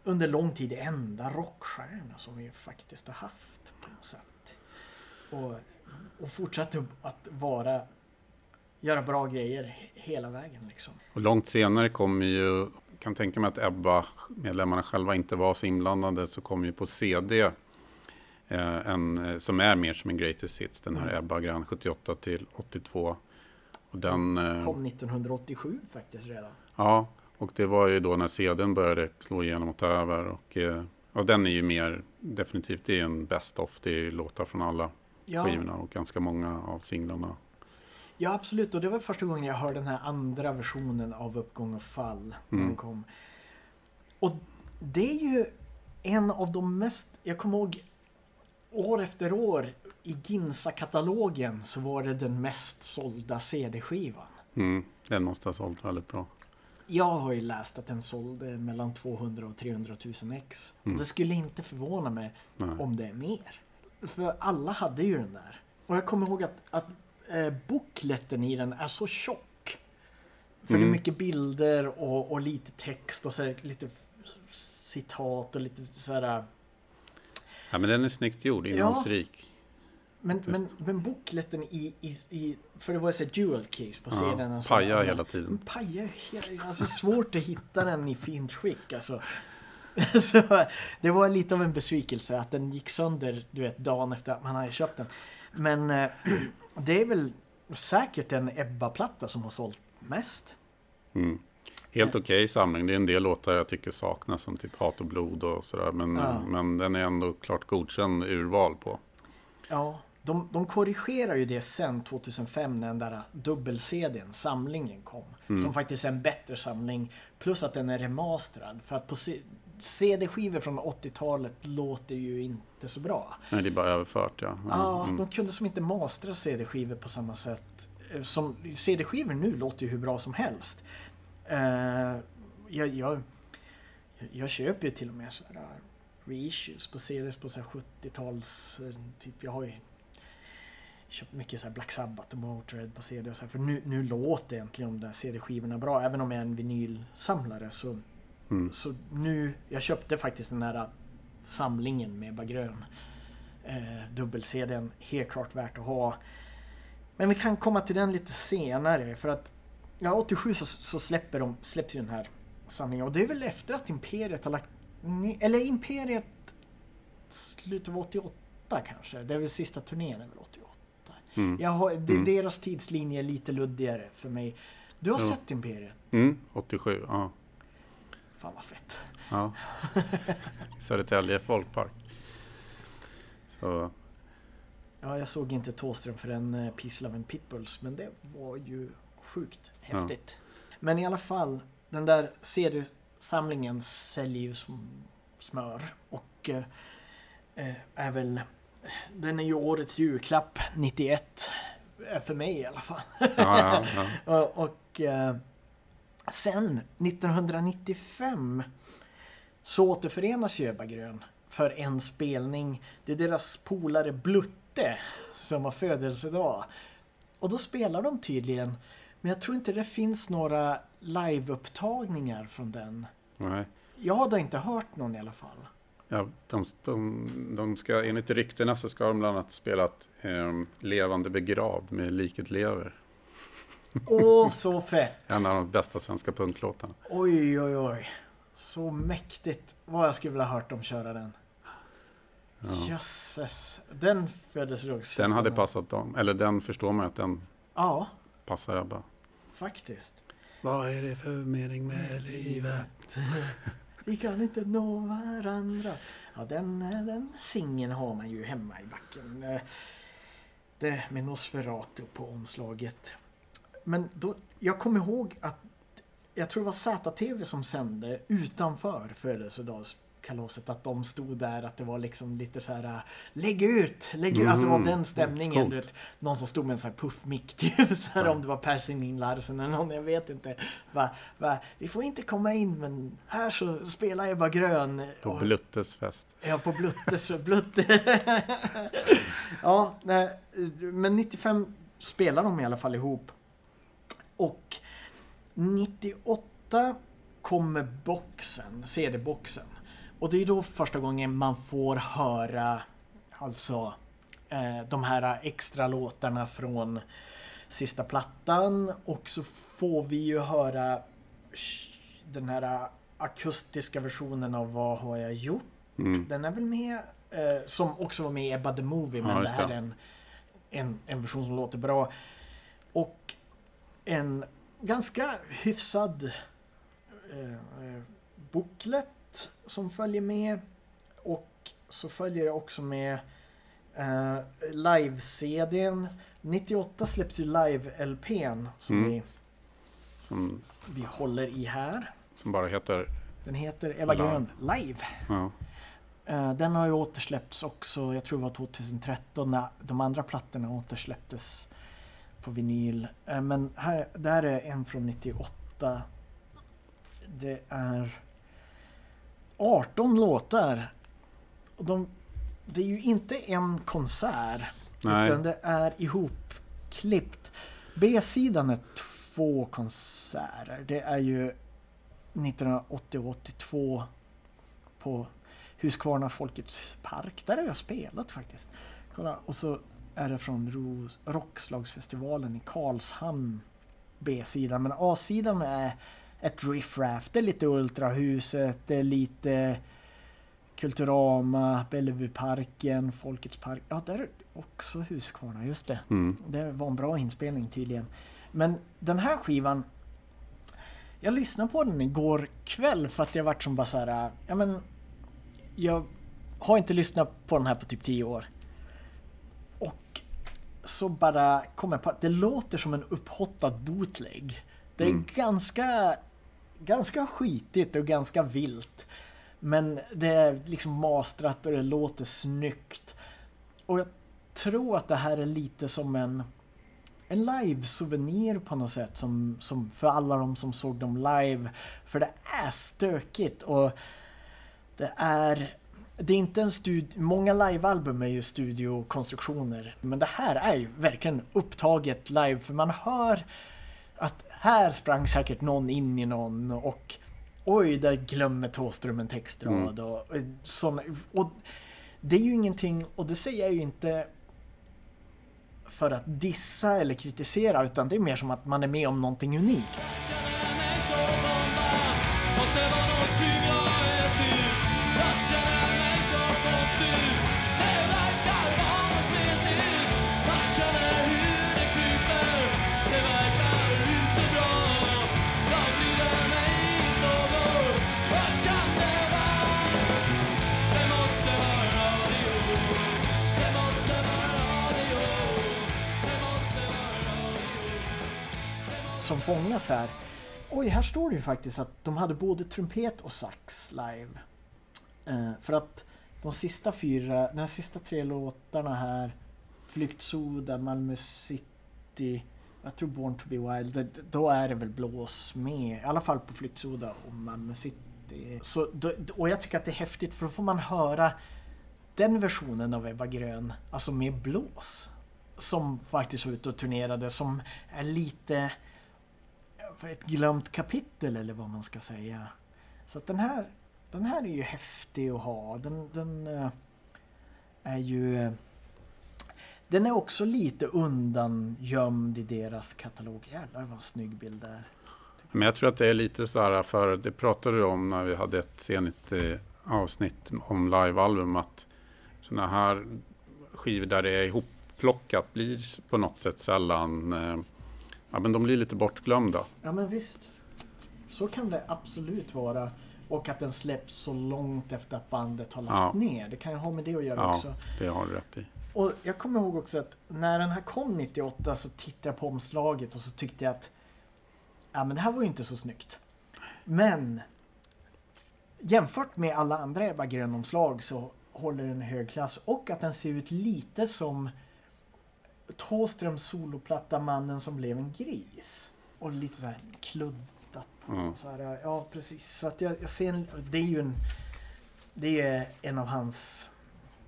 S3: under lång tid enda rockstjärna som vi faktiskt har haft på något sätt. Och, och fortsatte att vara göra bra grejer hela vägen. Liksom.
S2: Och långt senare kom ju, kan tänka mig att Ebba-medlemmarna själva inte var så inblandade, så kom ju på CD eh, en, eh, som är mer som en greatest hits, den här mm. Ebba Grann 78 till 82. Och den
S3: eh, kom 1987 faktiskt redan.
S2: Ja, och det var ju då när CDn började slå igenom och ta över. Och, eh, och den är ju mer, definitivt, det är en best of. Det är låtar från alla ja. skivorna och ganska många av singlarna.
S3: Ja absolut, och det var första gången jag hörde den här andra versionen av Uppgång och fall. När mm. kom. Och det är ju en av de mest, jag kommer ihåg år efter år i Ginsa-katalogen så var det den mest sålda CD-skivan.
S2: Mm, den måste ha sålt väldigt bra.
S3: Jag har ju läst att den sålde mellan 200 och 300 000 ex. Mm. Det skulle inte förvåna mig Nej. om det är mer. För alla hade ju den där. Och jag kommer ihåg att, att eh, bookletten i den är så tjock. För mm. det är mm. mycket bilder och, och lite text och så lite citat och lite sådär.
S2: Ja men den är snyggt gjord, innehållsrik. Ja.
S3: Men, men, men bookletten i, i, i, för det var så dual case på scenen. Ja,
S2: pajar hela tiden.
S3: Pajar hela Alltså svårt att hitta den i fint skick. Alltså. så det var lite av en besvikelse att den gick sönder, du vet, dagen efter att man hade köpt den. Men äh, det är väl säkert en Ebba-platta som har sålt mest.
S2: Mm. Helt okej okay samling. Det är en del låtar jag tycker saknas som typ Hat och blod och sådär. Men, ja. men den är ändå klart godkänd urval på.
S3: Ja, de, de korrigerar ju det sen 2005 när den där dubbel-CDn, samlingen kom. Mm. Som faktiskt är en bättre samling. Plus att den är remasterad. För att på CD-skivor från 80-talet låter ju inte så bra.
S2: Nej, det är bara överfört ja.
S3: Mm. Ja, de kunde som inte mastra CD-skivor på samma sätt. Eh, som CD-skivor nu låter ju hur bra som helst. Uh, jag, jag, jag köper ju till och med så här reissues på CDs på 70-tals, typ jag har ju köpt mycket så här Black Sabbath och Motörhead på CD och så här, för nu, nu låter egentligen de där CD-skivorna bra. Även om jag är en vinylsamlare så, mm. så nu, jag köpte faktiskt den här samlingen med Bagrön. Eh, Dubbel-CDn, helt klart värt att ha. Men vi kan komma till den lite senare för att ja, 87 så, så släpper de, släpps ju den här samlingen och det är väl efter att Imperiet har lagt eller Imperiet slutet av 88 kanske. Det är väl sista turnén är väl 88. Jag har, det,
S2: Mm.
S3: Deras tidslinje är lite luddigare för mig. Du har
S2: Jo.
S3: sett Imperiet?
S2: Mm, 87, ja.
S3: Fan vad fett.
S2: ja. Södertälje folkpark. Så,
S3: Ja, jag såg inte Thåström förrän uh, Peace, Love Pipples, men det var ju sjukt häftigt. Men i alla fall, den där CD-samlingen säljer ju som smör. Och eh, eh, är väl, den är ju årets julklapp 91. eh, För mig i alla fall.
S2: ja, ja, ja.
S3: Och, och eh, sen 1995 så återförenas Ebba Grön för en spelning. Det är deras polare Blutte som har födelsedag. Och då spelar de tydligen. Men jag tror inte det finns några liveupptagningar från den.
S2: Nej.
S3: Jag har då inte hört någon i alla fall.
S2: Ja, de, de, de ska, enligt ryktena så ska de bland annat spelat eh, Levande begravd med Liket lever.
S3: Åh, så fett!
S2: En av de bästa svenska punklåtarna.
S3: Oj, oj, oj. Så mäktigt. Vad jag skulle vilja ha hört dem köra den.
S2: Ja.
S3: Jösses. Den födelsedagsfesten.
S2: Den hade passat dem, eller den förstår man att den
S3: Ja,
S2: passar Ebba.
S3: faktiskt.
S2: Vad är det för mening med livet?
S3: Vi kan inte nå varandra. Ja, den, eh, den singeln har man ju hemma i backen. Eh, Det med Nosferatu på omslaget. Men då, jag kommer ihåg att jag tror det var ZTV som sände utanför födelsedagskalaset att de stod där att det var liksom lite så här lägg ut, lägg ut, alltså det var den stämningen.
S2: Coolt.
S3: Du vet, någon som stod med en sån här puffmick typ, så här,
S2: Ja.
S3: om det var Per Sinding Larsen eller någon, jag vet inte. Va, va, vi får inte komma in men här så spelar Ebba Grön.
S2: På
S3: Och-
S2: Bluttes fest.
S3: Ja, på Bluttes Blutte. ja, nej, men 95 spelar de i alla fall ihop. Och 98 kommer boxen, CD-boxen. Och det är då första gången man får höra alltså eh, de här extra låtarna från sista plattan. Och så får vi ju höra den här akustiska versionen av Vad har jag gjort?
S2: Mm.
S3: Den är väl med, eh, som också var med i Ebba the Movie, men
S2: Ja,
S3: det här
S2: det.
S3: är en, en, en version som låter bra. Och en ganska hyfsad eh, eh, booklet som följer med. Och så följer det också med eh, live-CDn. 98 släpps ju live-LPn som
S2: Mm.
S3: vi,
S2: Som,
S3: vi håller i här.
S2: som bara heter...
S3: Den heter
S2: Live.
S3: Grön Live.
S2: Ja.
S3: Eh, Den har ju återsläppts också, jag tror det var 2013 när de andra plattorna återsläpptes på vinyl. Eh, Men här, där är en från 98. Det är 18 låtar. Och de, det är ju inte en konsert,
S2: Nej.
S3: utan det är ihopklippt. B-sidan är två konserter. Det är ju 1980 och 82 på Huskvarna Folkets Park. Där har jag spelat faktiskt. Kolla. Och så är det från Ros- Rockslagsfestivalen i Karlshamn. B-sidan. Men A-sidan är ett riffraff. Det är lite Ultrahuset. Det är lite Kulturama, Bellevueparken, Folkets Park. Ja, där är också Huskvarna. Just det.
S2: Mm.
S3: Det var en bra inspelning tydligen. Men den här skivan Jag lyssnade på den igår kväll för att jag vart som bara så här, ja men Jag har inte lyssnat på den här på typ 10 år. Så bara kom jag på att det låter som en upphottad bootleg. Det är
S2: Mm.
S3: ganska Ganska skitigt och ganska vilt. Men det är liksom mastrat och det låter snyggt. Och jag tror att det här är lite som en en live-souvenir på något sätt som, som för alla de som såg dem live. För det är stökigt och det är det är inte en studio, många livealbum är ju studiokonstruktioner. Men det här är ju verkligen upptaget live för man hör att här sprang säkert någon in i någon och oj, där glömmer Thåström en textrad och, och såna, och det är ju ingenting, och det säger jag ju inte för att dissa eller kritisera utan det är mer som att man är med om någonting unikt. Fångas här. Oj, här står det ju faktiskt att de hade både trumpet och sax live. Eh, för att de sista fyra, de här sista tre låtarna här, Flyktsoda, Malmö City, jag tror Born to be Wild, då är det väl blås med. I alla fall på Flyktsoda och Malmö City. Så, då- och jag tycker att det är häftigt för då får man höra den versionen av Ebba Grön, alltså med blås. Som faktiskt var ute och turnerade, som är lite för ett glömt kapitel eller vad man ska säga. Så att den här, den här är ju häftig att ha. Den, den eh, är ju... eh, Den är också lite undangömd i deras katalog. Jävlar vad en snygg bild där.
S2: Men jag tror att det är lite så här, för det pratade du om när vi hade ett senigt eh, avsnitt om livealbum, att sådana här skivor där det är ihopplockat blir på något sätt sällan, eh, ja men de blir lite bortglömda.
S3: Ja men visst. Så kan det absolut vara. Och att den släpps så långt efter att bandet har lagt
S2: Ja.
S3: ner. Det kan ju ha med det att göra
S2: Ja.
S3: också.
S2: Det har du rätt i.
S3: Och jag kommer ihåg också att när den här kom 98 så tittade jag på omslaget och så tyckte jag att ja men det här var ju inte så snyggt. Men jämfört med alla andra Ebba Grön-omslag så håller den hög klass och att den ser ut lite som Thåströms soloplatta Mannen som blev en gris. Och lite så här kluddat.
S2: Ja.
S3: Så här, ja precis. Så att jag, jag ser en, det är ju en Det är en av hans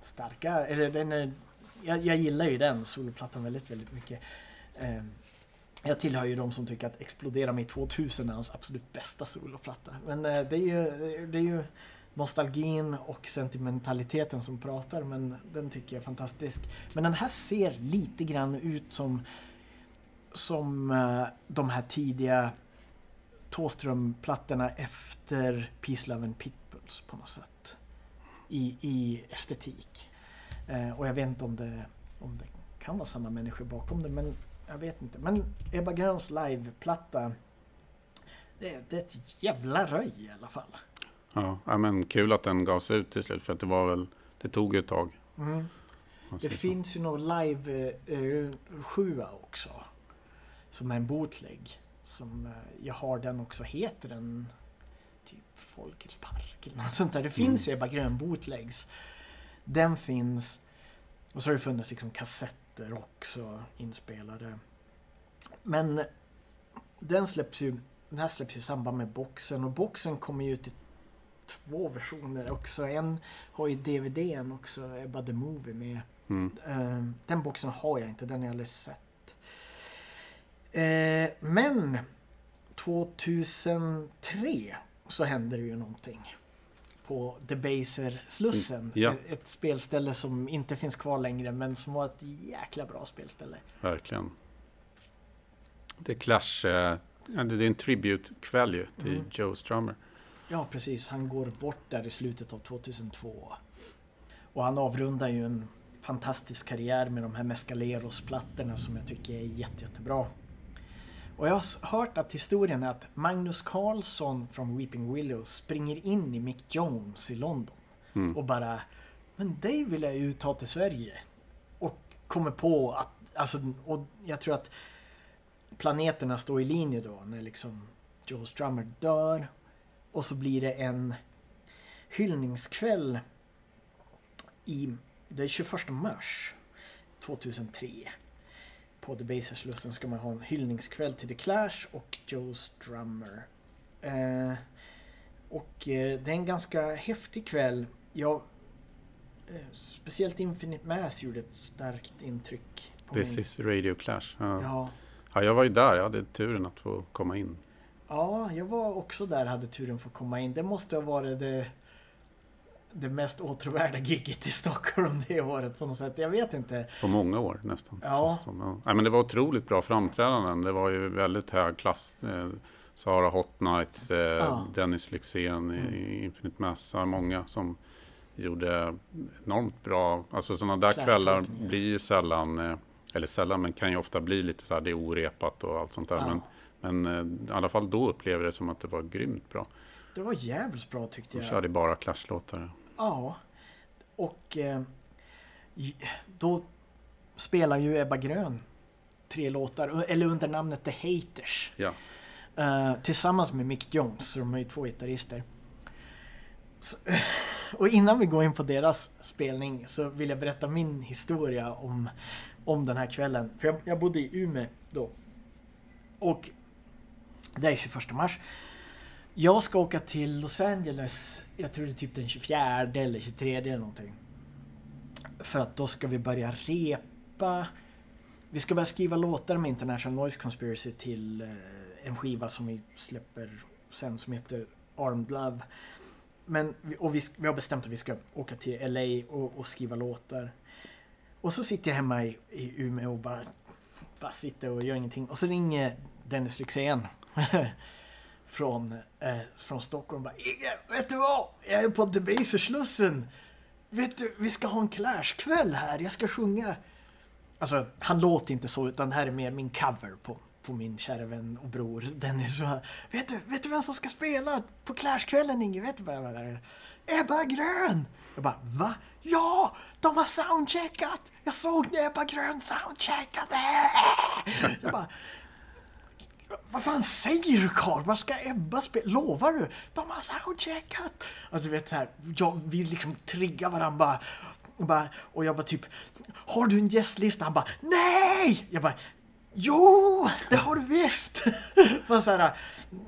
S3: starka, eller den är, jag, jag gillar ju den soloplattan väldigt, väldigt mycket. Eh, jag tillhör ju de som tycker att Explodera mig 2000 är hans absolut bästa soloplatta. Men eh, det är ju, det är ju nostalgin och sentimentaliteten som pratar, men den tycker jag är fantastisk. Men den här ser lite grann ut som, som eh, de här tidiga Thåström-plattorna efter Peace, Love and Pitbulls på något sätt. I, i estetik. Eh, och jag vet inte om det, om det kan vara samma människor bakom det, men jag vet inte. Men Ebba Gröns liveplatta, det, det är ett jävla röj i alla fall.
S2: Ja, ja, men kul att den gavs ut till slut för att det var väl, det tog ju ett tag.
S3: Mm. Det
S2: säger så.
S3: finns ju någon live eh, sjua också. Som är en bootleg. Som eh, jag har den också. Heter den typ Folkets park eller något sånt där. Det finns ju Ebba Grön bootlegs. Den finns. Och så har det funnits liksom kassetter också inspelade. Men den släpps ju den här släpps i samband med boxen och boxen kommer ju ut i två versioner också. En har ju DVDn också, Ebba the Movie med.
S2: Mm.
S3: Eh, Den boxen har jag inte, den har jag aldrig sett. Eh, Men 2003 så hände det ju någonting. På Debaser-slussen.
S2: Mm, ja.
S3: Ett- spelställe som inte finns kvar längre men som var ett jäkla bra spelställe.
S2: Verkligen. Det är Clash, eh, det är en tributekväll ju till
S3: Mm.
S2: Joe Strummer.
S3: Ja precis, han går bort där i slutet av 2002. Och han avrundar ju en fantastisk karriär med de här Mescaleros-plattorna som jag tycker är jätte, jättebra. Och jag har hört att historien är att Magnus Carlsson från Weeping Willows springer in i Mick Jones i London
S2: Mm.
S3: och bara Men dig vill jag ju ta till Sverige. Och kommer på att, alltså, och jag tror att planeterna står i linje då när liksom Joe Strummer dör. Och så blir det en hyllningskväll i, det är 21 mars 2003. På Debaserslussen ska man ha en hyllningskväll till The Clash och Joe Strummer. Eh, och eh, det är en ganska häftig kväll. Jag, eh, speciellt Infinite Mass gjorde ett starkt intryck på
S2: This
S3: mig.
S2: is Radio Clash. Ja.
S3: Ja,
S2: Ja, jag var ju där, jag hade turen att få komma in.
S3: Ja, jag var också där hade turen för att komma in. Det måste ha varit det, det mest åtråvärda gigget i Stockholm det året på något sätt. Jag vet inte.
S2: På många år nästan.
S3: Ja.
S2: Nej, men det var otroligt bra framträdanden. Det var ju väldigt hög klass. Eh, Sara Hot Nights, eh,
S3: Ja.
S2: Dennis Lyxzén
S3: Mm.
S2: Infinite Mass. Ja, Många som gjorde enormt bra. Alltså sådana där kvällar blir ju sällan, eh, eller sällan, men kan ju ofta bli lite så här, det är orepat och allt sånt där.
S3: Ja.
S2: Men, men eh, i alla fall då upplevde jag det som att det var grymt bra.
S3: Det var jävligt bra tyckte
S2: De
S3: jag.
S2: körde bara Clash-låtar.
S3: Ja. Och eh, då spelar ju Ebba Grön tre låtar, eller under namnet The Haters.
S2: Ja.
S3: Eh, tillsammans med Mick Jones, så de är ju två gitarrister. Så, och innan vi går in på deras spelning så vill jag berätta min historia om, om den här kvällen. För jag, jag bodde i Umeå då. Och det är 21 mars. Jag ska åka till Los Angeles, jag tror det är typ den 24 eller 23 eller någonting. För att då ska vi börja repa. Vi ska börja skriva låtar med International Noise Conspiracy till eh, en skiva som vi släpper sen som heter Armed Love. Men, vi- och vi, vi har bestämt att vi ska åka till LA och, och skriva låtar. Och så sitter jag hemma i, i Umeå och bara, bara sitter och gör ingenting. Och så ringer Dennis Lyxzén från, eh, från Stockholm. Bara, Inge, vet du vad? Jag är på Debaser-slussen. Vet du, vi ska ha en Clash-kväll här. Jag ska sjunga. Alltså, han låter inte så, utan det här är mer min cover på, på min kära vän och bror Dennis. Och, vet, du, vet du vem som ska spela på Clash-kvällen, Inge? Vet du vad jag? Ebba Grön! Jag bara, va? Ja! De har soundcheckat! Jag såg när Ebba Grön soundcheckade! Jag bara, vad fan säger du Karl? Vad ska Ebba spela? Lovar du? De har soundcheckat! Alltså du vet så här, jag, vi liksom triggar varandra bara, och bara. Och jag bara typ, har du en gästlista? Han bara, nej! Jag bara, jo! Det har du visst! Bara så här,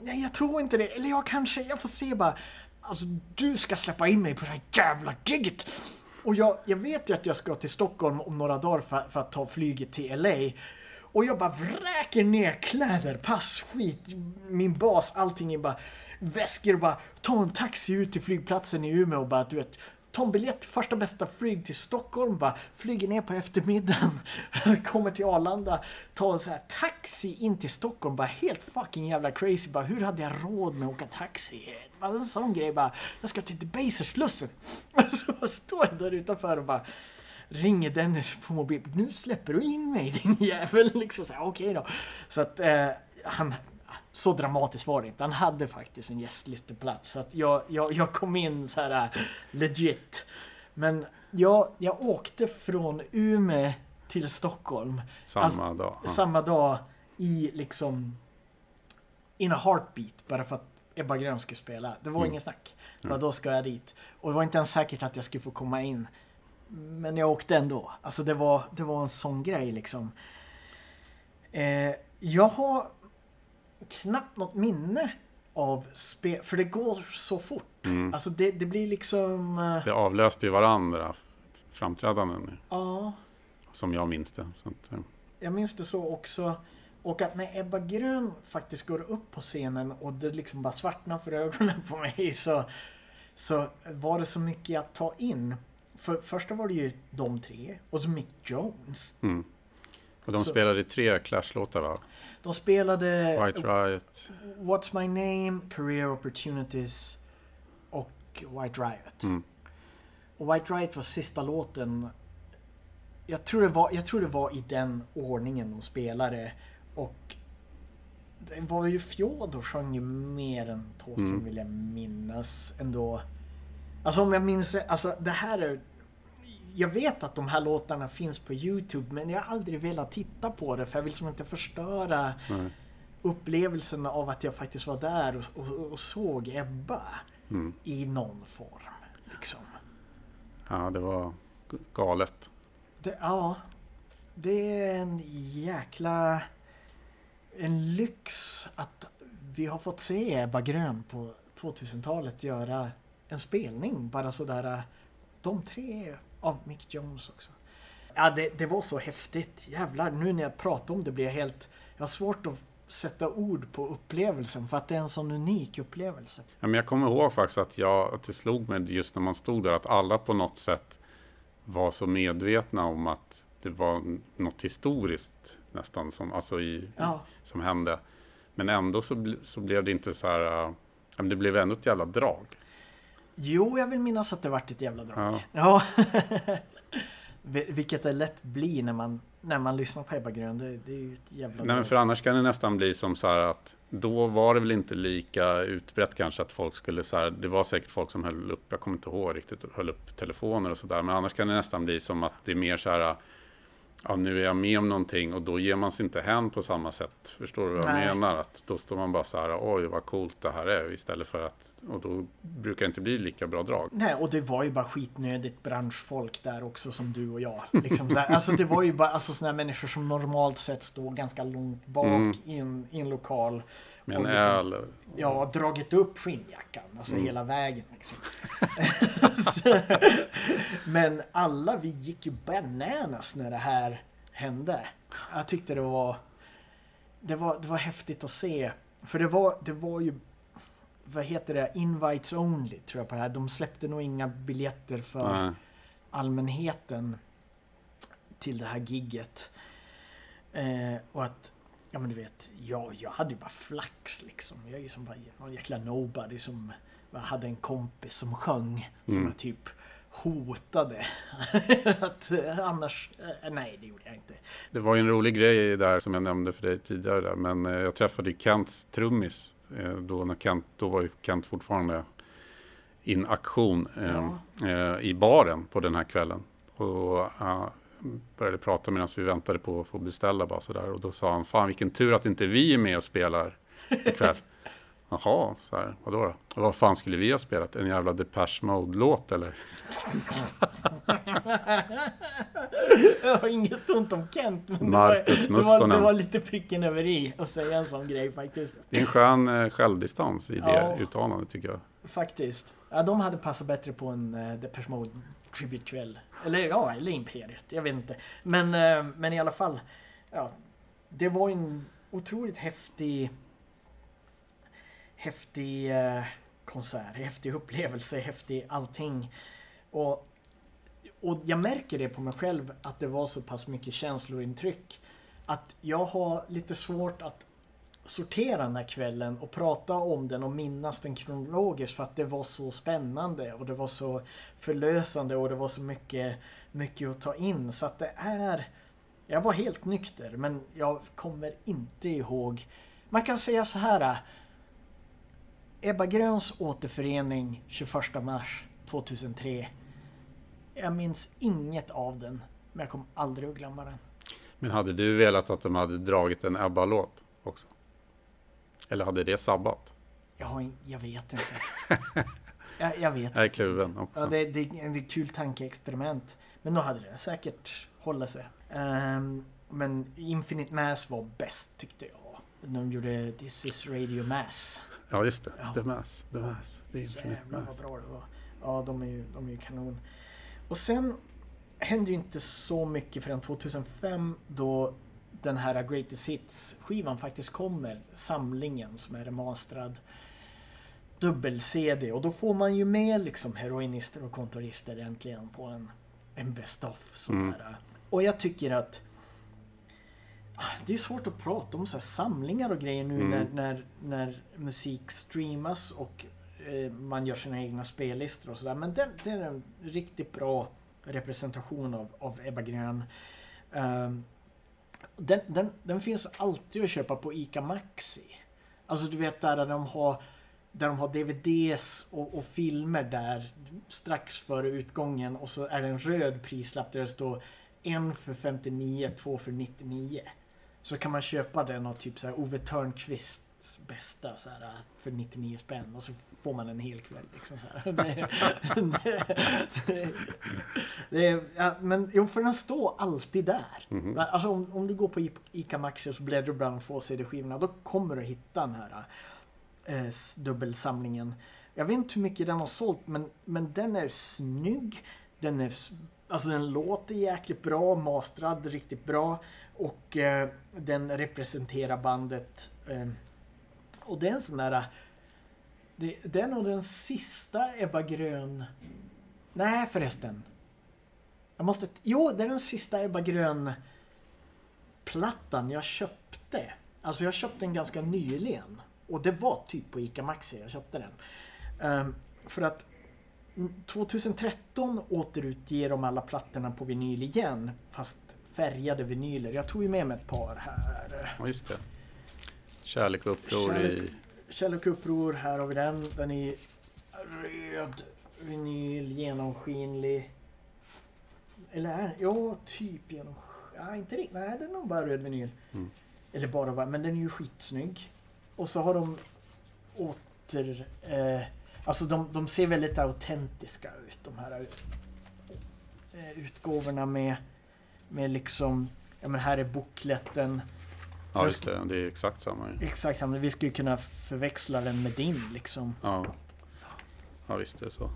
S3: nej jag tror inte det. Eller jag kanske, jag får se bara. Alltså du ska släppa in mig på det här jävla giget! Och jag, jag vet ju att jag ska till Stockholm om några dagar för, för att ta flyget till LA. Och jag bara vräker ner kläder, pass, skit, min bas, allting är bara väskor och bara ta en taxi ut till flygplatsen i Umeå och bara du vet Ta en biljett till första bästa flyg till Stockholm bara, flyger ner på eftermiddagen, kommer till Arlanda, tar en så här taxi in till Stockholm, bara helt fucking jävla crazy, bara hur hade jag råd med att åka taxi? Bara en sån grej bara, jag ska till Debaser-slussen. Och så står jag där utanför och bara ringer Dennis på mobil. Nu släpper du in mig din jävel. Liksom så här, okej då. Så att eh, han, så dramatiskt var det inte. Han hade faktiskt en gästlisteplats. Så att jag, jag, jag kom in så här eh, legit. Men jag, jag åkte från Umeå till Stockholm
S2: Samma
S3: Alltså,
S2: dag. Ja.
S3: samma dag i liksom in a heartbeat bara för att Ebba Grön skulle spela. Det var
S2: Mm.
S3: ingen snack. Bara, då ska jag dit. Och det var inte ens säkert att jag skulle få komma in. Men jag åkte ändå. Alltså det var, det var en sån grej liksom. Eh, jag har knappt något minne av spel, för det går så fort.
S2: Mm.
S3: Alltså det, det blir liksom... Eh,
S2: Det avlöste ju varandra, framträdanden,
S3: ja.
S2: som jag minns det. Att, eh,
S3: Jag minns det så också. Och att när Ebba Grön faktiskt går upp på scenen och det liksom bara svartnar för ögonen på mig så, så var det så mycket att ta in. För första var det ju de tre och så Mick Jones.
S2: mm. Och de
S3: Så-
S2: spelade tre Clash-låtar va?
S3: De spelade
S2: White Riot.
S3: What's My Name, Career Opportunities och White Riot.
S2: Mm.
S3: Och White Riot var sista låten. Jag tror det var, jag tror det var i den ordningen de spelade. Och det var ju Fjodor sjöng ju mer än Thåström
S2: Mm.
S3: vill jag minnas ändå. Alltså om jag minns rätt, alltså det här är... Jag vet att de här låtarna finns på Youtube men jag har aldrig velat titta på det för jag vill som inte förstöra
S2: Nej.
S3: upplevelsen av att jag faktiskt var där och, och, och såg Ebba
S2: Mm.
S3: i någon form. Liksom.
S2: Ja, det var galet.
S3: Det, ja, det är en jäkla... En lyx att vi har fått se Ebba Grön på 2000-talet göra en spelning. Bara sådär. De tre. Ja, Mick Jones också. Ja, det, det var så häftigt. Jävlar, nu när jag pratar om det blir jag helt... Jag har svårt att sätta ord på upplevelsen för att det är en sån unik upplevelse.
S2: Ja, men jag kommer ihåg faktiskt att, jag, att det slog mig just när man stod där att alla på något sätt var så medvetna om att det var något historiskt nästan som, alltså i,
S3: Ja,
S2: som hände. Men ändå så, så blev det inte så här, äh, det blev ändå ett jävla drag.
S3: Jo, jag vill minnas att det vart ett jävla drag.
S2: Ja.
S3: Ja. Vi- Vilket det lätt blir när man, när man lyssnar på Ebba Grön. Det, det är ju ett jävla
S2: Nej, men för annars kan det nästan bli som så här att då var det väl inte lika utbrett kanske att folk skulle så här, det var säkert folk som höll upp, jag kommer inte ihåg riktigt, höll upp telefoner och sådär, men annars kan det nästan bli som att det är mer så här, ja, nu är jag med om någonting och då ger man sig inte hän på samma sätt. Förstår du vad jag
S3: Nej.
S2: menar? Att då står man bara så här, oj vad coolt det här är istället för att, och då brukar det inte bli lika bra drag.
S3: Nej, och det var ju bara skitnödigt branschfolk där också som du och jag. Liksom så här. Alltså det var ju bara alltså, här människor som normalt sett står ganska långt bak
S2: Mm.
S3: i, en, i en lokal.
S2: Med en
S3: liksom-
S2: öl.
S3: Ja, dragit upp skinnjackan, alltså
S2: Mm.
S3: hela vägen. Liksom. Så- Men alla vi gick ju bananas när det här hände. Jag tyckte det var, det var, det var häftigt att se. För det var, det var ju, vad heter det, invites only tror jag på det här. De släppte nog inga biljetter för
S2: Nej.
S3: allmänheten till det här gigget. Eh, och att, ja men du vet, jag, jag hade ju bara flax liksom. Jag är ju som bara någon jäkla nobody som jag hade en kompis som sjöng. Som
S2: Mm.
S3: jag typ hotade. att eh, annars, eh, nej det gjorde jag inte.
S2: Det var ju en rolig grej där som jag nämnde för dig tidigare där, men eh, jag träffade ju Kents trummis då när Kent, då var ju Kent fortfarande in aktion eh, eh, i baren på den här kvällen. Och eh, började prata medan vi väntade på att få beställa bara sådär. Och då sa han, fan vilken tur att inte vi är med och spelar ikväll. Jaha, så här, vadå då? Och vad fan skulle vi ha spelat? En jävla Depeche Mode-låt eller?
S3: Jag har inget ont om Kent. Men
S2: Marcus
S3: det, var, det, var, det var lite pricken över i att säga en sån grej faktiskt.
S2: Det är en skön eh, självdistans i det
S3: Ja.
S2: uttalandet tycker jag.
S3: Faktiskt. Ja, de hade passat bättre på en uh, Depeche Mode tributekväll Eller ja, eller Imperiet. Jag vet inte. Men, eh, men i alla fall. Ja, det var en otroligt häftig häftig eh, konsert, häftig upplevelse, häftig allting. Och, och jag märker det på mig själv att det var så pass mycket känslointryck. Att jag har lite svårt att sortera den här kvällen och prata om den och minnas den kronologiskt för att det var så spännande och det var så förlösande och det var så mycket, mycket att ta in. Så att det är... Jag var helt nykter men jag kommer inte ihåg. Man kan säga så här. Ebba Gröns återförening 21 mars 2003. Jag minns inget av den men jag kommer aldrig att glömma den.
S2: Men hade du velat att de hade dragit en Ebba-låt också? Eller hade det sabbat?
S3: Jag, jag vet inte. jag, jag vet
S2: Jag är kluven också.
S3: Ja, det, det är ett kul tankeexperiment. Men då hade det säkert hållit sig. Ehm, men Infinite Mass var bäst tyckte jag. De gjorde This is Radio Mass.
S2: Ja, just det.
S3: Ja.
S2: The Mass. The Mass. The Infinite
S3: Jävlar vad
S2: Mass.
S3: bra det var. Ja, de är ju, de är ju kanon. Och sen hände ju inte så mycket förrän 2005 då den här Greatest Hits-skivan faktiskt kommer. Samlingen som är remasterad. Dubbel-CD. Och då får man ju med liksom heroinister och kontorister äntligen på en, en Best of.
S2: Mm.
S3: Och jag tycker att ah, det är svårt att prata om så här samlingar och grejer nu
S2: Mm.
S3: när, när, när musik streamas och eh, man gör sina egna spellistor och sådär. Men den, den är en riktigt bra representation av, av Ebba Grön. Ehm, den, den, den finns alltid att köpa på ICA Maxi. Alltså du vet där de har där de har DVDs och, och filmer där strax före utgången och så är det en röd prislapp där det står en för 59, två för 99. Så kan man köpa den av typ så här Ove Bästa så här, för 99 spänn och så får man en hel kväll. Liksom så här. Det, det, det, ja, men jo, för den står alltid där.
S2: Mhm.
S3: Alltså om, om du går på ICA Maxi och så bläddrar bland få CD-skivorna då kommer du hitta den här s- dubbelsamlingen. Jag vet inte hur mycket den har sålt men, men den är snygg. Den är Alltså den låter jäkligt bra, mastrad riktigt bra och eh, den representerar bandet. Eh, och det är en sån där... Det, det är nog den sista Ebba Grön... Nej förresten. Jag måste... Jo, det är den sista Ebba Grön plattan jag köpte. Alltså jag köpte den ganska nyligen. Och det var typ på ICA Maxi jag köpte den. Um, för att 2013 återutger de alla plattorna på vinyl igen. Fast färgade vinyler. Jag tog ju med mig ett par här.
S2: Ja, just det. Kärlek och uppror i...
S3: Kärlek. Kärlek och uppror, här har vi den. Den är röd vinyl, genomskinlig. Eller är Ja, typ genomskinlig. ja, inte riktigt. Nej, den är nog bara röd vinyl.
S2: Mm.
S3: Eller bara, bara, men den är ju skitsnygg. Och så har de åter... Eh, alltså de, de ser väldigt autentiska ut, de här eh, utgåvorna med, med liksom... Ja men här är bokletten.
S2: Ja, just det. Det är exakt samma.
S3: Exakt samma. Vi skulle kunna förväxla den med din liksom.
S2: Ja. Ja, visst är det så.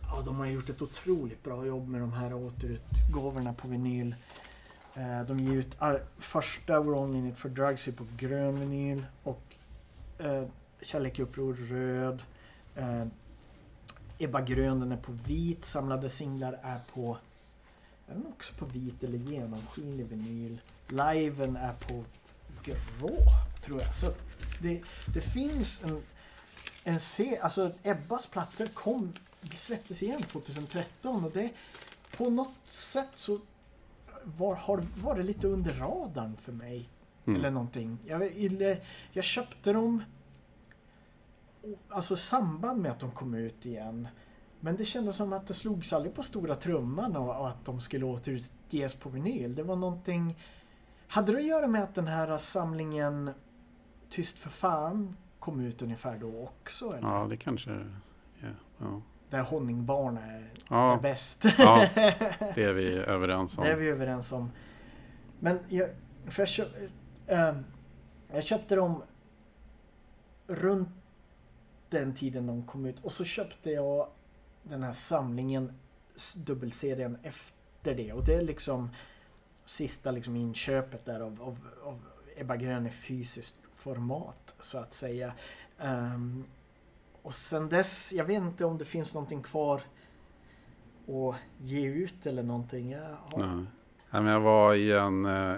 S3: Ja, de har gjort ett otroligt bra jobb med de här återutgåvorna på vinyl. Eh, De ger ut första We're Only In It For Drugs är på grön vinyl och eh, Kärlek i uppror röd. Eh, Ebba grön den är på vit. Samlade singlar är på är den också på vit eller genomskinlig vinyl. Liven är på grå tror jag. Så det, det finns en, en se, alltså Ebbas plattor kom, släpptes igen 2013 och det på något sätt så var, har, var det lite under radarn för mig.
S2: Mm.
S3: Eller någonting. Jag, jag köpte dem alltså samband med att de kom ut igen. Men det kändes som att det slogs aldrig på stora trumman och, och att de skulle återutges på vinyl. Det var någonting... Hade det att göra med att den här samlingen Tyst för fan kom ut ungefär då också? Eller?
S2: Ja, det kanske... Ja, ja.
S3: Där Honningbarn är, är
S2: ja,
S3: bäst.
S2: ja, det är vi överens om.
S3: Det är vi överens om. Men jag, för jag, köp, eh, jag köpte dem runt den tiden de kom ut och så köpte jag den här samlingen dubbelserien efter det och det är liksom sista liksom inköpet där av, av, av Ebba Grön i fysiskt format så att säga. Ehm, och sen dess, jag vet inte om det finns någonting kvar att ge ut eller någonting. Jag har,
S2: Nej. Jag var i en, eh,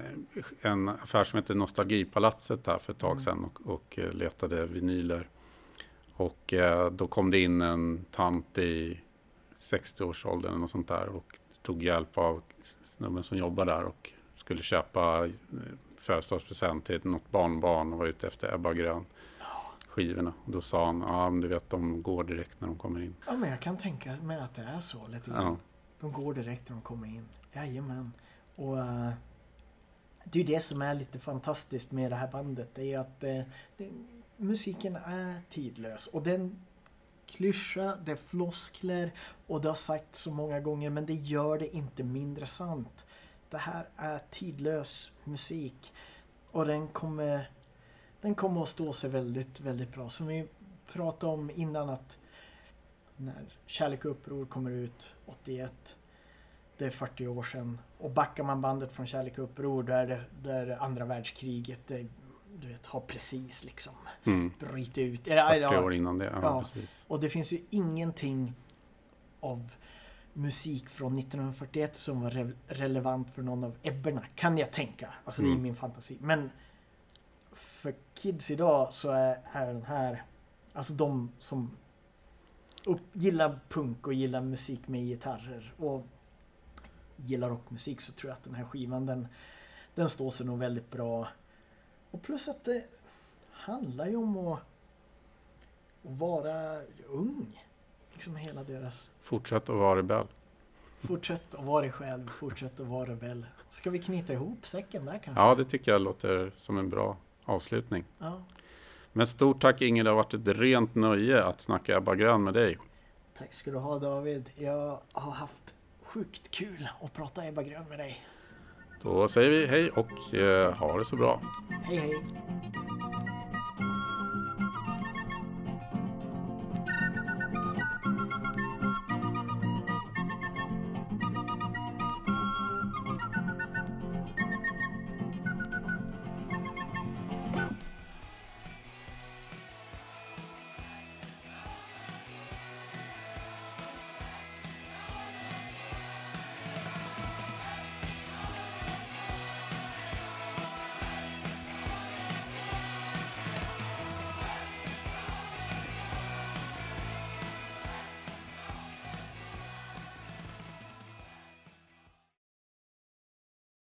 S2: en affär som heter Nostalgipalatset här för ett tag
S3: Mm.
S2: sedan och, och eh, letade vinyler. Och eh, då kom det in en tant i 60-årsåldern eller något sånt där och tog hjälp av snubben som jobbar där och skulle köpa eh, födelsedagspresent till något barnbarn och var ute efter Ebba Grön skivorna. Och då sa han, ja men du vet de går direkt när de kommer in.
S3: Ja, men jag kan tänka mig att det är så lite grann.
S2: Ja,
S3: De går direkt när de kommer in. Jajamän. Och eh, det är ju det som är lite fantastiskt med det här bandet. Det är att eh, det, musiken är tidlös. Och den klyscha, det är floskler och det har sagts så många gånger men det gör det inte mindre sant. Det här är tidlös musik. Och den kommer, den kommer att stå sig väldigt, väldigt bra. Som vi pratade om innan att när Kärlek och uppror kommer ut 81. Det är 40 år sedan. Och backar man bandet från Kärlek och uppror då är det, är det andra världskriget. Det, du vet, har precis liksom
S2: mm.
S3: brutit ut. Eller,
S2: 40
S3: ja,
S2: år innan det. Ja,
S3: Ja.
S2: precis.
S3: och det finns ju ingenting av musik från 1941 som var re relevant för någon av Ebberna, kan jag tänka. Alltså det är
S2: Mm.
S3: min fantasi. Men för kids idag så är, är den här, alltså de som upp, gillar punk och gillar musik med gitarrer och gillar rockmusik så tror jag att den här skivan den, den står sig nog väldigt bra. Och plus att det handlar ju om att, vara ung. Liksom hela deras
S2: Fortsätt att vara rebell.
S3: Fortsätt att vara dig själv, fortsätt att vara rebell. Ska vi knyta ihop säcken där kanske?
S2: Ja, det tycker jag låter som en bra avslutning.
S3: Ja.
S2: Men stort tack Inge, det har varit ett rent nöje att snacka Ebba Grön med dig.
S3: Tack ska du ha David. Jag har haft sjukt kul att prata Ebba Grön med dig.
S2: Då säger vi hej och eh, ha det så bra.
S3: Hej hej.